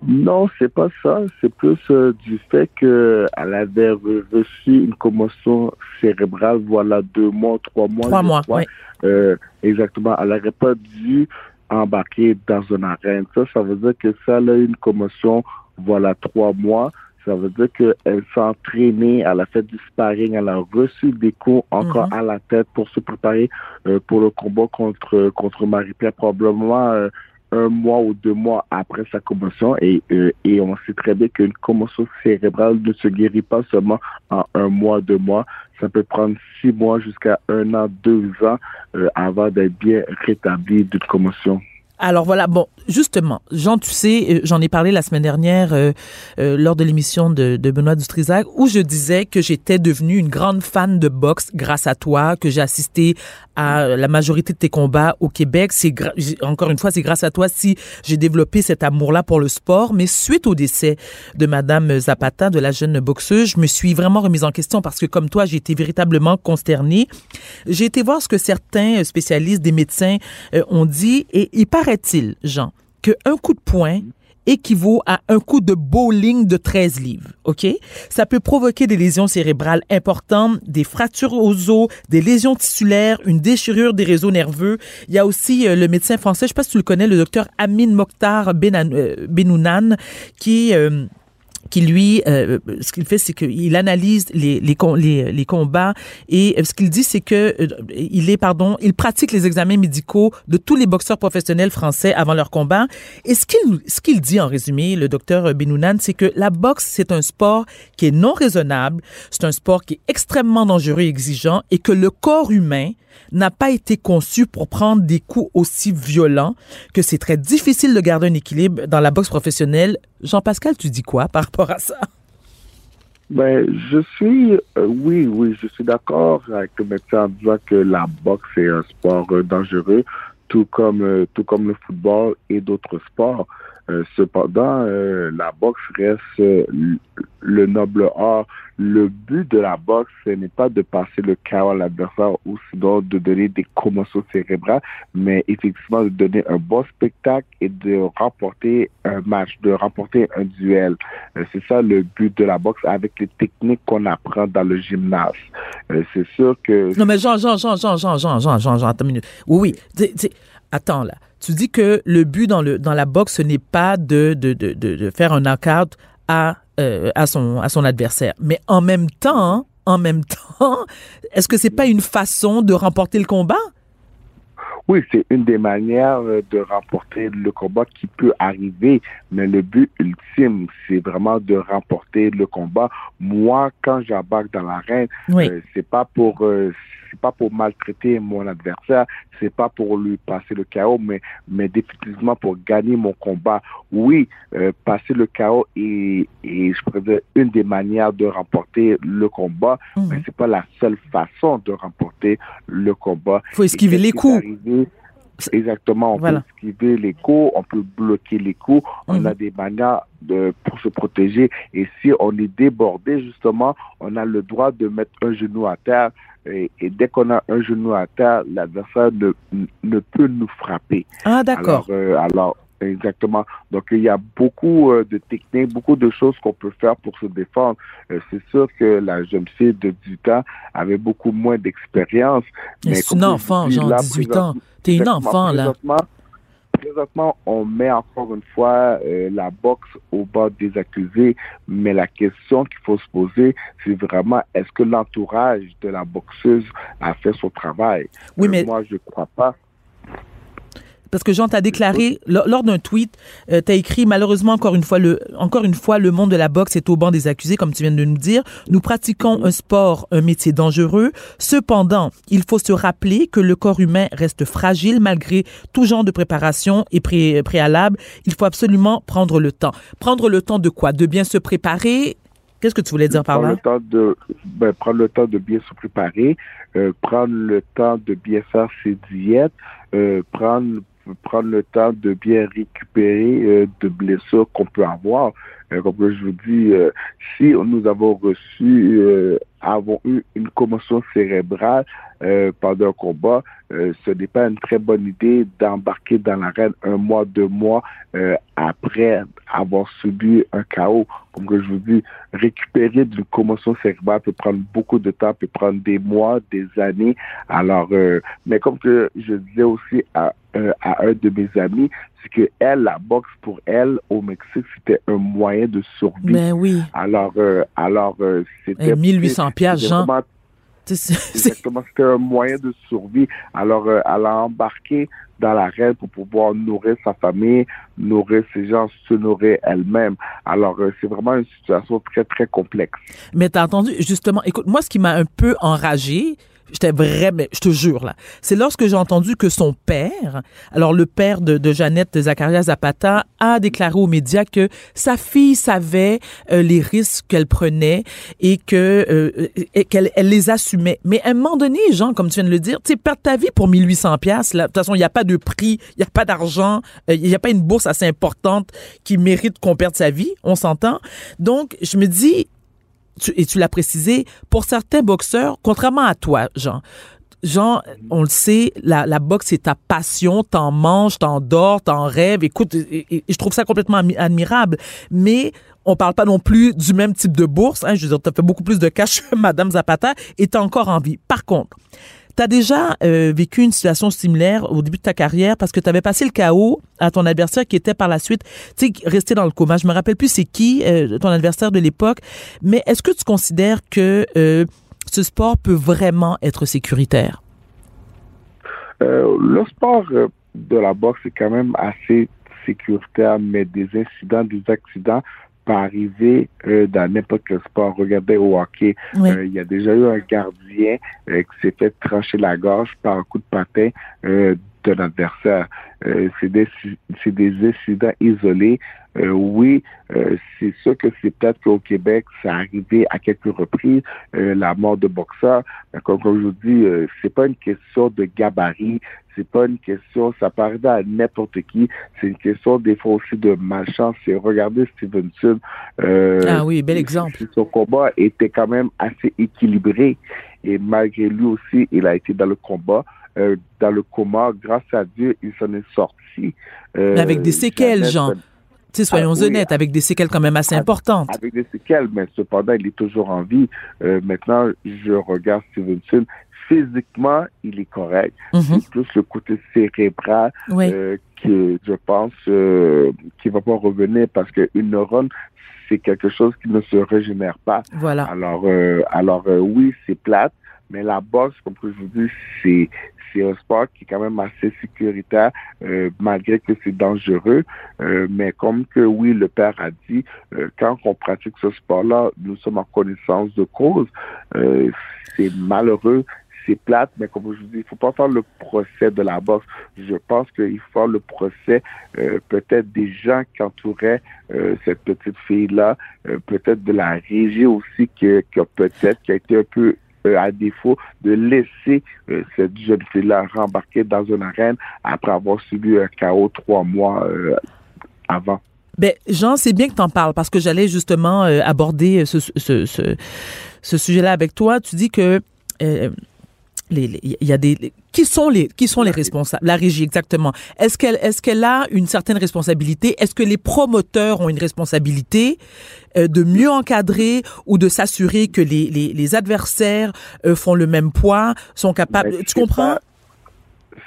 Non, c'est pas ça. C'est plus du fait qu'elle avait reçu une commotion cérébrale, voilà, deux mois, trois mois. Trois mois, oui. Euh, exactement. Elle n'aurait pas dû embarquer dans une arène. Ça, ça veut dire que ça, elle a eu une commotion, voilà, trois mois. Ça veut dire qu'elle s'est entraînée, elle a fait du sparring, elle a reçu des coups encore mhm. à la tête pour se préparer euh, pour le combat contre contre Marie-Pierre. Probablement euh, un mois ou deux mois après sa commotion et, euh, et on sait très bien qu'une commotion cérébrale ne se guérit pas seulement en un mois, deux mois. Ça peut prendre six mois jusqu'à un an, deux ans euh, avant d'être bien rétabli d'une commotion. Alors voilà, bon, justement, Jean, tu sais, euh, j'en ai parlé la semaine dernière euh, euh, lors de l'émission de, de Benoît Dutrisac, où je disais que j'étais devenue une grande fan de boxe grâce à toi, que j'ai assisté à la majorité de tes combats au Québec. C'est encore une fois, c'est grâce à toi si j'ai développé cet amour-là pour le sport. Mais suite au décès de Madame Zapata, de la jeune boxeuse, je me suis vraiment remise en question parce que comme toi, j'ai été véritablement consternée. J'ai été voir ce que certains spécialistes, des médecins ont dit et il paraît il Jean, qu'un coup de poing équivaut à un coup de bowling de 13 livres, OK? Ça peut provoquer des lésions cérébrales importantes, des fractures aux os, des lésions tissulaires, une déchirure des réseaux nerveux. Il y a aussi euh, le médecin français, je sais pas si tu le connais, le docteur Amin Mokhtar euh, Benounan, qui euh, qui lui, euh, ce qu'il fait, c'est qu'il analyse les, les, les, les, combats et euh, ce qu'il dit, c'est que euh, il est, pardon, il pratique les examens médicaux de tous les boxeurs professionnels français avant leur combat. Et ce qu'il ce qu'il dit en résumé, le docteur Benounan, c'est que la boxe, c'est un sport qui est non raisonnable, c'est un sport qui est extrêmement dangereux et exigeant et que le corps humain n'a pas été conçu pour prendre des coups aussi violents, que c'est très difficile de garder un équilibre dans la boxe professionnelle. Jean-Pascal, tu dis quoi rapport à ça? Ben, je suis, euh, oui, oui, je suis d'accord avec le médecin en disant que la boxe est un sport euh, dangereux, tout comme, euh, tout comme le football et d'autres sports. Cependant, la boxe reste le noble art le but de la boxe, ce n'est pas de passer le chaos à l'adversaire ou sinon de donner des commotions cérébrales, mais effectivement de donner un bon spectacle et de remporter un match, de remporter un duel. Euh, c'est ça le but de la boxe avec les techniques qu'on apprend dans le gymnase. Euh, c'est sûr que... Non mais Jean, Jean, Jean, Jean, Jean, Jean, Jean, Jean, Jean, attends une minute. Oui, oui. attends là. Tu dis que le but dans, le, dans la boxe, ce n'est pas de, de, de, de faire un knockout à euh, à, son, à son adversaire. Mais en même temps, en même temps, est-ce que c'est pas une façon de remporter le combat? Oui, c'est une des manières euh, de remporter le combat qui peut arriver, mais le but ultime, c'est vraiment de remporter le combat. Moi, quand j'embarque dans l'arène, euh, c'est pas pour c'est pas pour maltraiter mon adversaire, c'est pas pour lui passer le chaos, mais, mais définitivement pour gagner mon combat. Oui, euh, passer le chaos est, est, je pourrais dire, une des manières de remporter le combat, mhm. mais c'est pas la seule façon de remporter le combat. Il faut esquiver les coups. Exactement, on peut esquiver les coups, on peut bloquer les coups, on mhm. a des manières de, pour se protéger. Et si on est débordé, justement, on a le droit de mettre un genou à terre, et, dès qu'on a un genou à terre, l'adversaire ne, ne peut nous frapper. Ah, d'accord. Alors, euh, alors, exactement. Donc, il y a beaucoup euh, de techniques, beaucoup de choses qu'on peut faire pour se défendre. Euh, c'est sûr que la jeune fille de 18 ans avait beaucoup moins d'expérience. Mais c'est une enfant, genre 18 ans. T'es une enfant, là présentement, on met encore une fois euh, la boxe au bas des accusés, mais la question qu'il faut se poser, c'est vraiment est-ce que l'entourage de la boxeuse a fait son travail? Oui, mais moi, je ne crois pas. Parce que Jean t'a déclaré lors, d'un tweet, euh, tu as écrit malheureusement encore une fois le encore une fois le monde de la boxe est au banc des accusés comme tu viens de nous dire. Nous pratiquons un sport, un métier dangereux. Cependant, il faut se rappeler que le corps humain reste fragile malgré tout genre de préparation et préalable. Il faut absolument prendre le temps. Prendre le temps de quoi? De bien se préparer, Qu'est-ce que tu voulais dire par là? Le temps de, ben, prendre le temps de bien se préparer, euh, prendre le temps de bien faire ses diètes, euh, prendre prendre le temps de bien récupérer euh, de blessures qu'on peut avoir. Euh, comme je vous dis, euh, si nous avons reçu, avons eu une commotion cérébrale pendant un combat, ce n'est pas une très bonne idée d'embarquer dans l'arène un mois, deux mois après avoir subi un chaos. Comme je vous dis, récupérer d'une commotion cérébrale peut prendre beaucoup de temps, peut prendre des mois, des années. Alors, mais comme je disais aussi à euh, à un de mes amis, c'est que elle, la boxe pour elle au Mexique, c'était un moyen de survie. Ben oui. Alors, euh, alors euh, c'était 1800 pièces, Jean. Exactement, c'était un moyen de survie. Alors, elle a embarqué dans la reine pour pouvoir nourrir sa famille, nourrir ses gens, se nourrir elle-même. Alors, c'est vraiment une situation très, très complexe. Mais t'as entendu, justement, écoute, moi, ce qui m'a un peu enragé, j'étais vraiment, je te jure là, c'est lorsque j'ai entendu que son père, alors le père de, de Jeannette Zacharia Zapata, a déclaré aux médias que sa fille savait euh, les risques qu'elle prenait et que euh, qu'elle elle les assumait. Mais à un moment donné, Jean, comme tu viens de le dire, tu sais, perdre ta vie pour 1800 pièces, de toute façon, il n'y a pas de prix, il n'y a pas d'argent, euh, il n'y a pas une bourse assez importante qui mérite qu'on perde sa vie, on s'entend. Donc, je me dis, et tu l'as précisé, pour certains boxeurs, contrairement à toi, Jean, Jean, on le sait, la, boxe, c'est ta passion, t'en manges, t'en dors, t'en rêves. Écoute, et, je trouve ça complètement admirable. Mais on parle pas non plus du même type de bourse. Hein, je veux dire, t'as fait beaucoup plus de cash Madame Zapata et t'as encore envie. Par contre, tu as déjà euh, vécu une situation similaire au début de ta carrière parce que tu avais passé le chaos à ton adversaire qui était par la suite, tu sais, resté dans le coma? Je me rappelle plus c'est qui euh, ton adversaire de l'époque, mais est-ce que tu considères que euh, ce sport peut vraiment être sécuritaire? le sport de la boxe est quand même assez sécuritaire, mais des incidents, des accidents arriver euh, dans n'importe quel sport. Regardez au hockey, euh, il y a déjà eu un gardien euh, qui s'est fait trancher la gorge par un coup de patin d'un adversaire. c'est des, des incidents isolés. Oui, c'est sûr que c'est peut-être qu'au Québec, ça arrivé à quelques reprises, la mort de boxeurs. Comme, comme je vous dis, c'est pas une question de gabarit, c'est pas une question, ça arriver à n'importe qui. C'est une question des fois aussi de malchance. C'est regarder Stevenson. Euh, ah oui, bel exemple. Son combat était quand même assez équilibré et malgré lui aussi, il a été dans le combat. Euh, dans le coma, grâce à Dieu, il s'en est sorti. Euh, mais avec des séquelles, Jean. Sais, soyons ah honnêtes, avec des séquelles quand même assez importantes. Avec des séquelles, mais cependant, il est toujours en vie. Euh, maintenant, je regarde Stevenson physiquement, il est correct. Mhm. C'est plus le côté cérébral euh, que je pense euh, qui va pas revenir parce qu'une neurone, c'est quelque chose qui ne se régénère pas. Voilà. Alors, euh, alors oui, c'est plate, mais la boxe, comme je vous dis, c'est un sport qui est quand même assez sécuritaire, euh, malgré que c'est dangereux. Euh, mais comme que oui, le père a dit, euh, quand on pratique ce sport-là, nous sommes en connaissance de cause. c'est malheureux, c'est plate, mais comme je vous dis, il faut pas faire le procès de la boxe. Je pense qu'il faut faire le procès peut-être des gens qui entouraient cette petite fille-là, peut-être de la régie aussi qui, qui a peut-être qui a été un peu à défaut de laisser cette jeune fille-là rembarquer dans une arène après avoir subi un chaos trois mois avant. Ben, Jean, c'est bien que tu en parles parce que j'allais justement aborder ce sujet-là avec toi. Tu dis que il y a des qui sont les qui sont les responsables? La régie exactement. Est-ce qu'elle est-ce qu'elle a une certaine responsabilité? Est-ce que les promoteurs ont une responsabilité euh, de mieux encadrer ou de s'assurer que les, les, les adversaires euh, font le même poids sont capables? Tu comprends?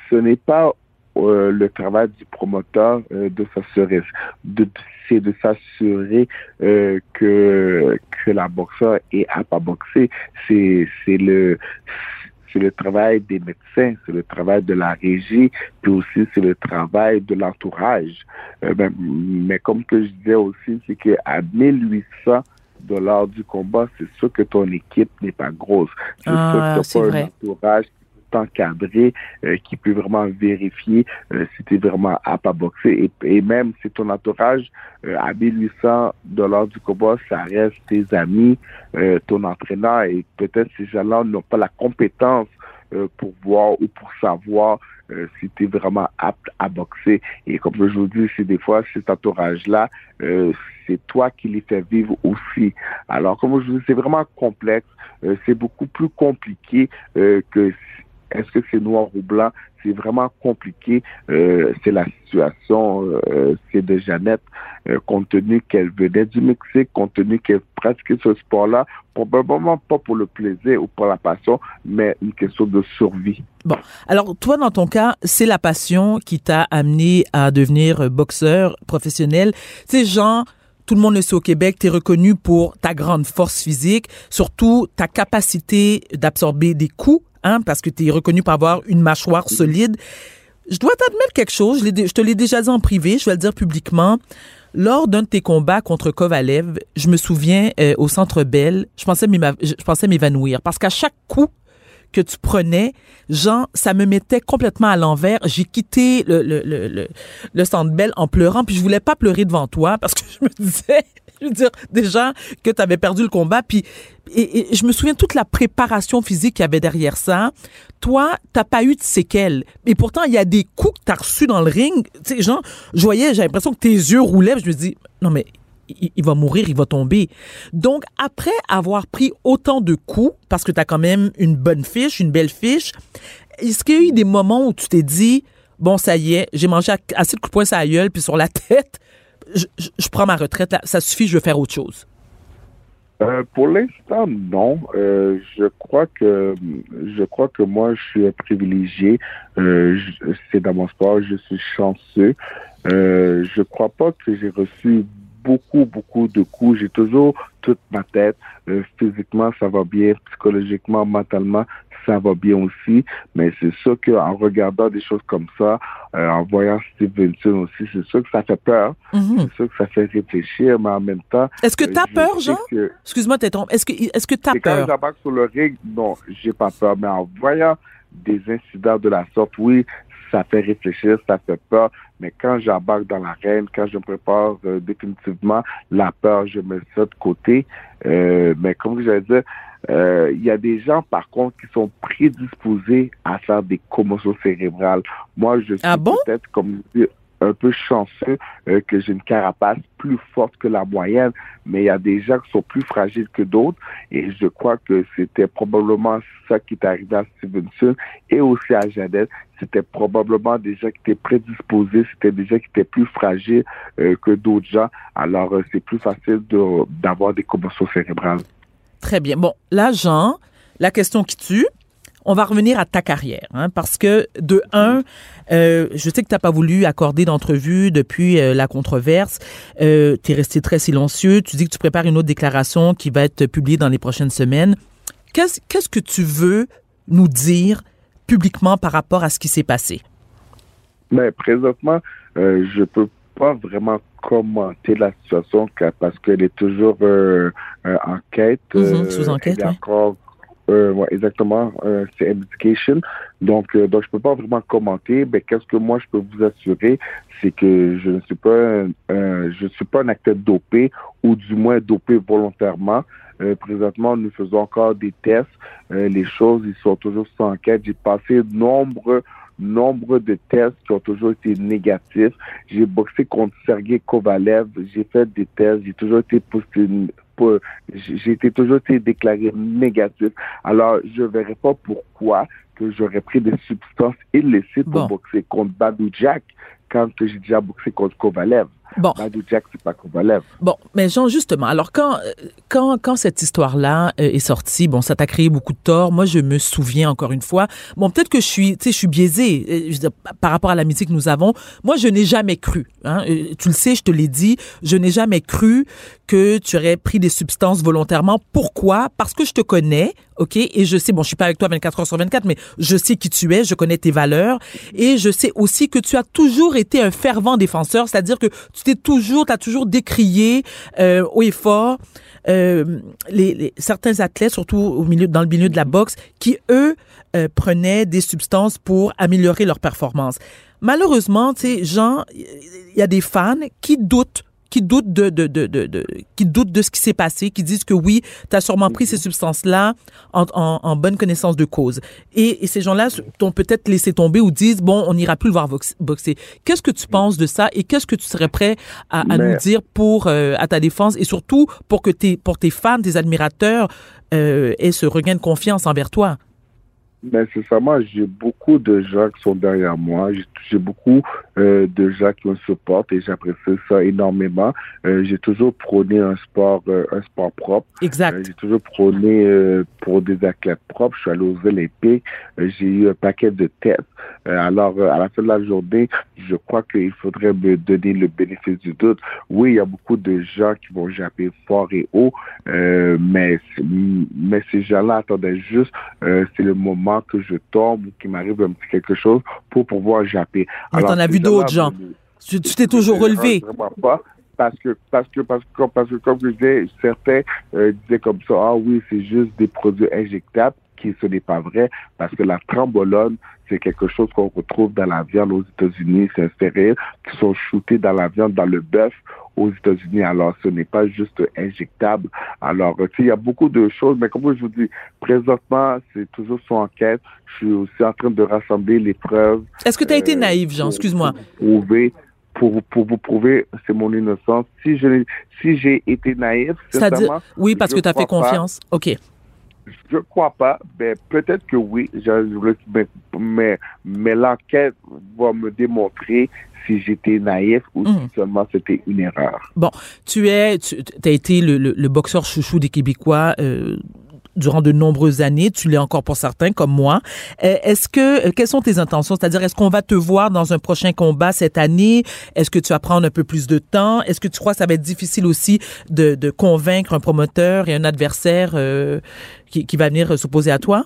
ce n'est pas euh, le travail du promoteur de s'assurer de c'est de s'assurer que que la boxeur est apte à boxer. C'est c'est le c'est le travail des médecins, c'est le travail de la régie, puis aussi c'est le travail de l'entourage. Euh, ben, mais comme que je disais aussi, c'est qu'à 1800 dollars du combat, c'est sûr que ton équipe n'est pas grosse. C'est ah, sûr que pas un entourage encadré euh, qui peut vraiment vérifier euh, si tu es vraiment apte à boxer. Et, même si ton entourage, euh, à 1800 dollars du combat, ça reste tes amis, ton entraîneur, et peut-être ces gens-là n'ont pas la compétence pour voir ou pour savoir si tu es vraiment apte à boxer. Et comme je vous dis, c'est des fois, cet entourage-là, c'est toi qui les fais vivre aussi. Alors, comme je vous dis, c'est vraiment complexe. c'est beaucoup plus compliqué que est-ce que c'est noir ou blanc? C'est vraiment compliqué. Euh, c'est la situation, euh, de Jeannette, euh, compte tenu qu'elle venait du Mexique, compte tenu qu'elle pratiquait ce sport-là, probablement pas pour le plaisir ou pour la passion, mais une question de survie. Bon, alors toi, dans ton cas, c'est la passion qui t'a amené à devenir boxeur professionnel. C'est genre tout le monde le sait au Québec, tu es reconnu pour ta grande force physique, surtout ta capacité d'absorber des coups Hein, parce que tu es reconnu pour avoir une mâchoire solide. Je dois t'admettre quelque chose, je, te l'ai déjà dit en privé, je vais le dire publiquement. Lors d'un de tes combats contre Kovalev, je me souviens euh, au Centre Bell, je pensais m'évanouir parce qu'à chaque coup que tu prenais, Jean, ça me mettait complètement à l'envers. J'ai quitté le, le, le, le, le Centre Bell en pleurant, puis je voulais pas pleurer devant toi parce que je me disais, je veux dire, déjà que tu avais perdu le combat, puis et, je me souviens toute la préparation physique qu'il y avait derrière ça. Toi, t'as pas eu de séquelles. Et pourtant, il y a des coups que t'as reçus dans le ring. Tu sais, Jean, je voyais, j'avais l'impression que tes yeux roulaient. Je me dis, non mais il, va mourir, il va tomber. Donc, après avoir pris autant de coups, parce que tu as quand même une bonne fiche, une belle fiche, est-ce qu'il y a eu des moments où tu t'es dit, bon, ça y est, j'ai mangé assez de coups de poing sur la puis sur la tête, je, prends ma retraite, ça suffit, je veux faire autre chose? Euh, pour l'instant, non. Euh, je crois que je crois que moi, je suis privilégié. Euh, c'est dans mon sport, je suis chanceux. Euh, je crois pas que j'ai reçu beaucoup, beaucoup de coups. J'ai toujours toute ma tête. Euh, physiquement, ça va bien. Psychologiquement, mentalement, ça va bien aussi. Mais c'est sûr qu'en regardant des choses comme ça, euh, en voyant Stevenson aussi, c'est sûr que ça fait peur. Mhm. C'est sûr que ça fait réfléchir, mais en même temps. Est-ce que euh, tu as peur, Jean? que- Excuse-moi de t'interrompre. Est-ce que est-ce que tu as et quand peur? j'embarque sur le ring, non, j'ai pas peur. Mais en voyant des incidents de la sorte, oui, ça fait réfléchir, ça fait peur. Mais quand j'embarque dans l'arène, quand je me prépare euh, définitivement, la peur, je mets ça de côté. Euh, mais comme je dire, euh, il y a des gens, par contre, qui sont prédisposés à faire des commotions cérébrales. Moi, je suis Ah bon? peut-être, comme un peu chanceux euh, que j'ai une carapace plus forte que la moyenne, mais il y a des gens qui sont plus fragiles que d'autres. Et je crois que c'était probablement ça qui est arrivé à Stevenson et aussi à Jeannette. C'était probablement des gens qui étaient prédisposés, c'était des gens qui étaient plus fragiles euh, que d'autres gens. Alors, euh, c'est plus facile d'avoir des commotions cérébrales. Très bien. Bon, là, Jean, la question qui tue, on va revenir à ta carrière, hein, parce que de un, euh, je sais que tu n'as pas voulu accorder d'entrevue depuis euh, la controverse. Euh, tu es resté très silencieux. Tu dis que tu prépares une autre déclaration qui va être publiée dans les prochaines semaines. Qu'est-ce qu'est-ce que tu veux nous dire publiquement par rapport à ce qui s'est passé? Mais présentement, euh, je peux pas vraiment commenter la situation car- parce qu'elle est toujours euh, euh, en quête. Mhm, sous enquête, elle est oui. encore, euh, ouais, exactement, euh, c'est investigation. Donc, euh, donc je peux pas vraiment commenter. Mais qu'est-ce que moi je peux vous assurer, c'est que je ne suis pas, un, je suis pas un acteur dopé ou du moins dopé volontairement. Euh, présentement, nous faisons encore des tests. Euh, les choses, ils sont toujours sous enquête. J'ai passé nombre, nombre de tests qui ont toujours été négatifs. J'ai boxé contre Sergei Kovalev. J'ai fait des tests. J'ai toujours été posté, po- j'ai été toujours été déclaré négatif. Alors, je verrais pas pourquoi que j'aurais pris des substances illicite Bon. pour boxer contre Badou Jack quand j'ai déjà boxé contre Kovalev. Bon. Badou Jack, c'est pas Kovalev. Bon, mais Jean, justement, alors quand euh, quand quand cette histoire-là euh, est sortie, bon, ça t'a créé beaucoup de tort. Moi, je me souviens encore une fois. Bon, peut-être que je suis, tu sais, je suis biaisée euh, je veux dire, par rapport à l'amitié que nous avons. Moi, je n'ai jamais cru. Hein, tu le sais, je te l'ai dit, je n'ai jamais cru que tu aurais pris des substances volontairement. Pourquoi? Parce que je te connais, ok, et je sais, bon, je suis pas avec toi 24 heures sur 24, mais je sais qui tu es, je connais tes valeurs, et je sais aussi que tu as toujours été un fervent défenseur, c'est-à-dire que tu t'es toujours, tu as toujours décrié euh, haut et fort euh, les, les- certains athlètes, surtout au milieu, dans le milieu de la boxe, qui eux euh, prenaient des substances pour améliorer leur performance. Malheureusement, tu sais, Jean, il y a des fans qui doutent qui doutent de, de, de, de, qui doutent de ce qui s'est passé, qui disent que oui, tu as sûrement pris ces substances-là en, en, en bonne connaissance de cause. Et, et ces gens-là t'ont peut-être laissé tomber ou disent, bon, on n'ira plus le voir boxer. Qu'est-ce que tu penses de ça et qu'est-ce que tu serais prêt à, nous dire pour euh, à ta défense et surtout pour que tes, pour tes fans, tes admirateurs euh, aient ce regain de confiance envers toi? Mais sincèrement, j'ai beaucoup de gens qui sont derrière moi. J'ai- beaucoup euh, de gens qui me supportent et j'apprécie ça énormément. Euh, j'ai toujours prôné un sport, euh, un sport propre. Exact. Euh, j'ai toujours prôné euh, pour des athlètes propres. Je suis allé aux Olympiques. Euh, j'ai eu un paquet de tests. Euh, alors, euh, à la fin de la journée, je crois qu'il faudrait me donner le bénéfice du doute. Oui, il y a beaucoup de gens qui vont japper fort et haut, euh, mais, mais ces gens-là attendaient juste, euh, c'est le moment que je tombe ou qu'il m'arrive un petit quelque chose pour pouvoir japper. Mais t'en as vu d'autres, Jean. Tu t'es toujours relevé. Pas. Parce que, parce que, parce que, parce que, comme je disais, certains euh, disaient comme ça, ah oui, c'est juste des produits injectables. Qui ce n'est pas vrai parce que la trembolone, c'est quelque chose qu'on retrouve dans la viande aux États-Unis, c'est un stérile qui sont shootés dans la viande, dans le bœuf aux États-Unis. Alors, ce n'est pas juste injectable. Alors, il y a beaucoup de choses, mais comme je vous dis, présentement, c'est toujours son enquête. Je suis aussi en train de rassembler les preuves. Est-ce que tu as été naïf, Jean? Excuse-moi. Pour prouver pour, pour vous prouver c'est mon innocence. Si je si j'ai été naïf, sincèrement, oui parce que tu as fait confiance. OK. Je crois pas. Ben, peut-être que oui. mais, mais l'enquête va me démontrer si j'étais naïf ou si hmm. seulement c'était une erreur. Bon, tu es, tu as été le, le, boxeur chouchou des Québécois. Euh, durant de nombreuses années. Tu l'es encore pour certains, comme moi. Euh, est-ce que, euh, quelles sont tes intentions? C'est-à-dire, est-ce qu'on va te voir dans un prochain combat cette année? Est-ce que tu vas prendre un peu plus de temps? Est-ce que tu crois que ça va être difficile aussi de, de convaincre un promoteur et un adversaire euh, qui, qui va venir s'opposer à toi?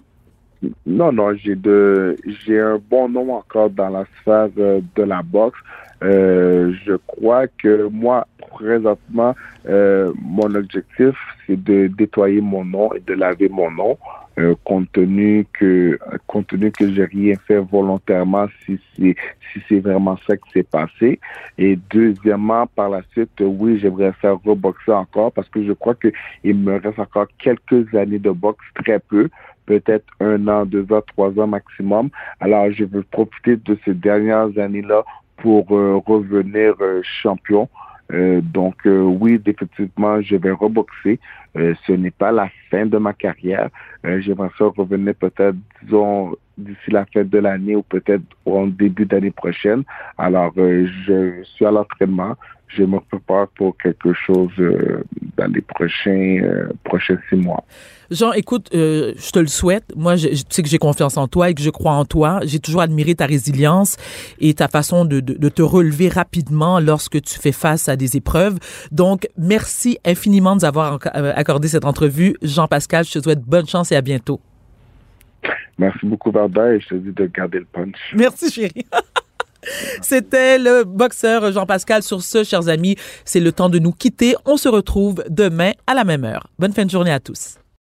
Non, non, j'ai de j'ai un bon nom encore dans la sphère de la boxe. Euh, je crois que moi, présentement, euh, mon objectif, c'est de nettoyer mon nom et de laver mon nom, euh, compte tenu que, compte tenu que j'ai rien fait volontairement, si c'est si c'est vraiment ça qui s'est passé. Et deuxièmement, par la suite, oui, j'aimerais faire reboxer encore parce que je crois que il me reste encore quelques années de boxe, très peu peut-être un an, deux ans, trois ans maximum. Alors, je veux profiter de ces dernières années-là pour euh, revenir euh, champion. Euh, donc oui, définitivement, je vais reboxer. ce n'est pas la fin de ma carrière. J'aimerais ça revenir peut-être, disons, d'ici la fin de l'année ou peut-être au début d'année prochaine. Alors, je suis à l'entraînement je me prépare pour quelque chose euh, dans les prochains euh, prochains six mois. Jean, écoute, euh, je te le souhaite. Moi, je, tu sais que j'ai confiance en toi et que je crois en toi. J'ai toujours admiré ta résilience et ta façon de, de, de, te relever rapidement lorsque tu fais face à des épreuves. Donc, merci infiniment de nous avoir accordé cette entrevue. Jean-Pascal, je te souhaite bonne chance et à bientôt. Merci beaucoup, et je te dis de garder le punch. Merci, chérie. C'était le boxeur Jean-Pascal. Sur ce, chers amis, c'est le temps de nous quitter. On se retrouve demain à la même heure. Bonne fin de journée à tous.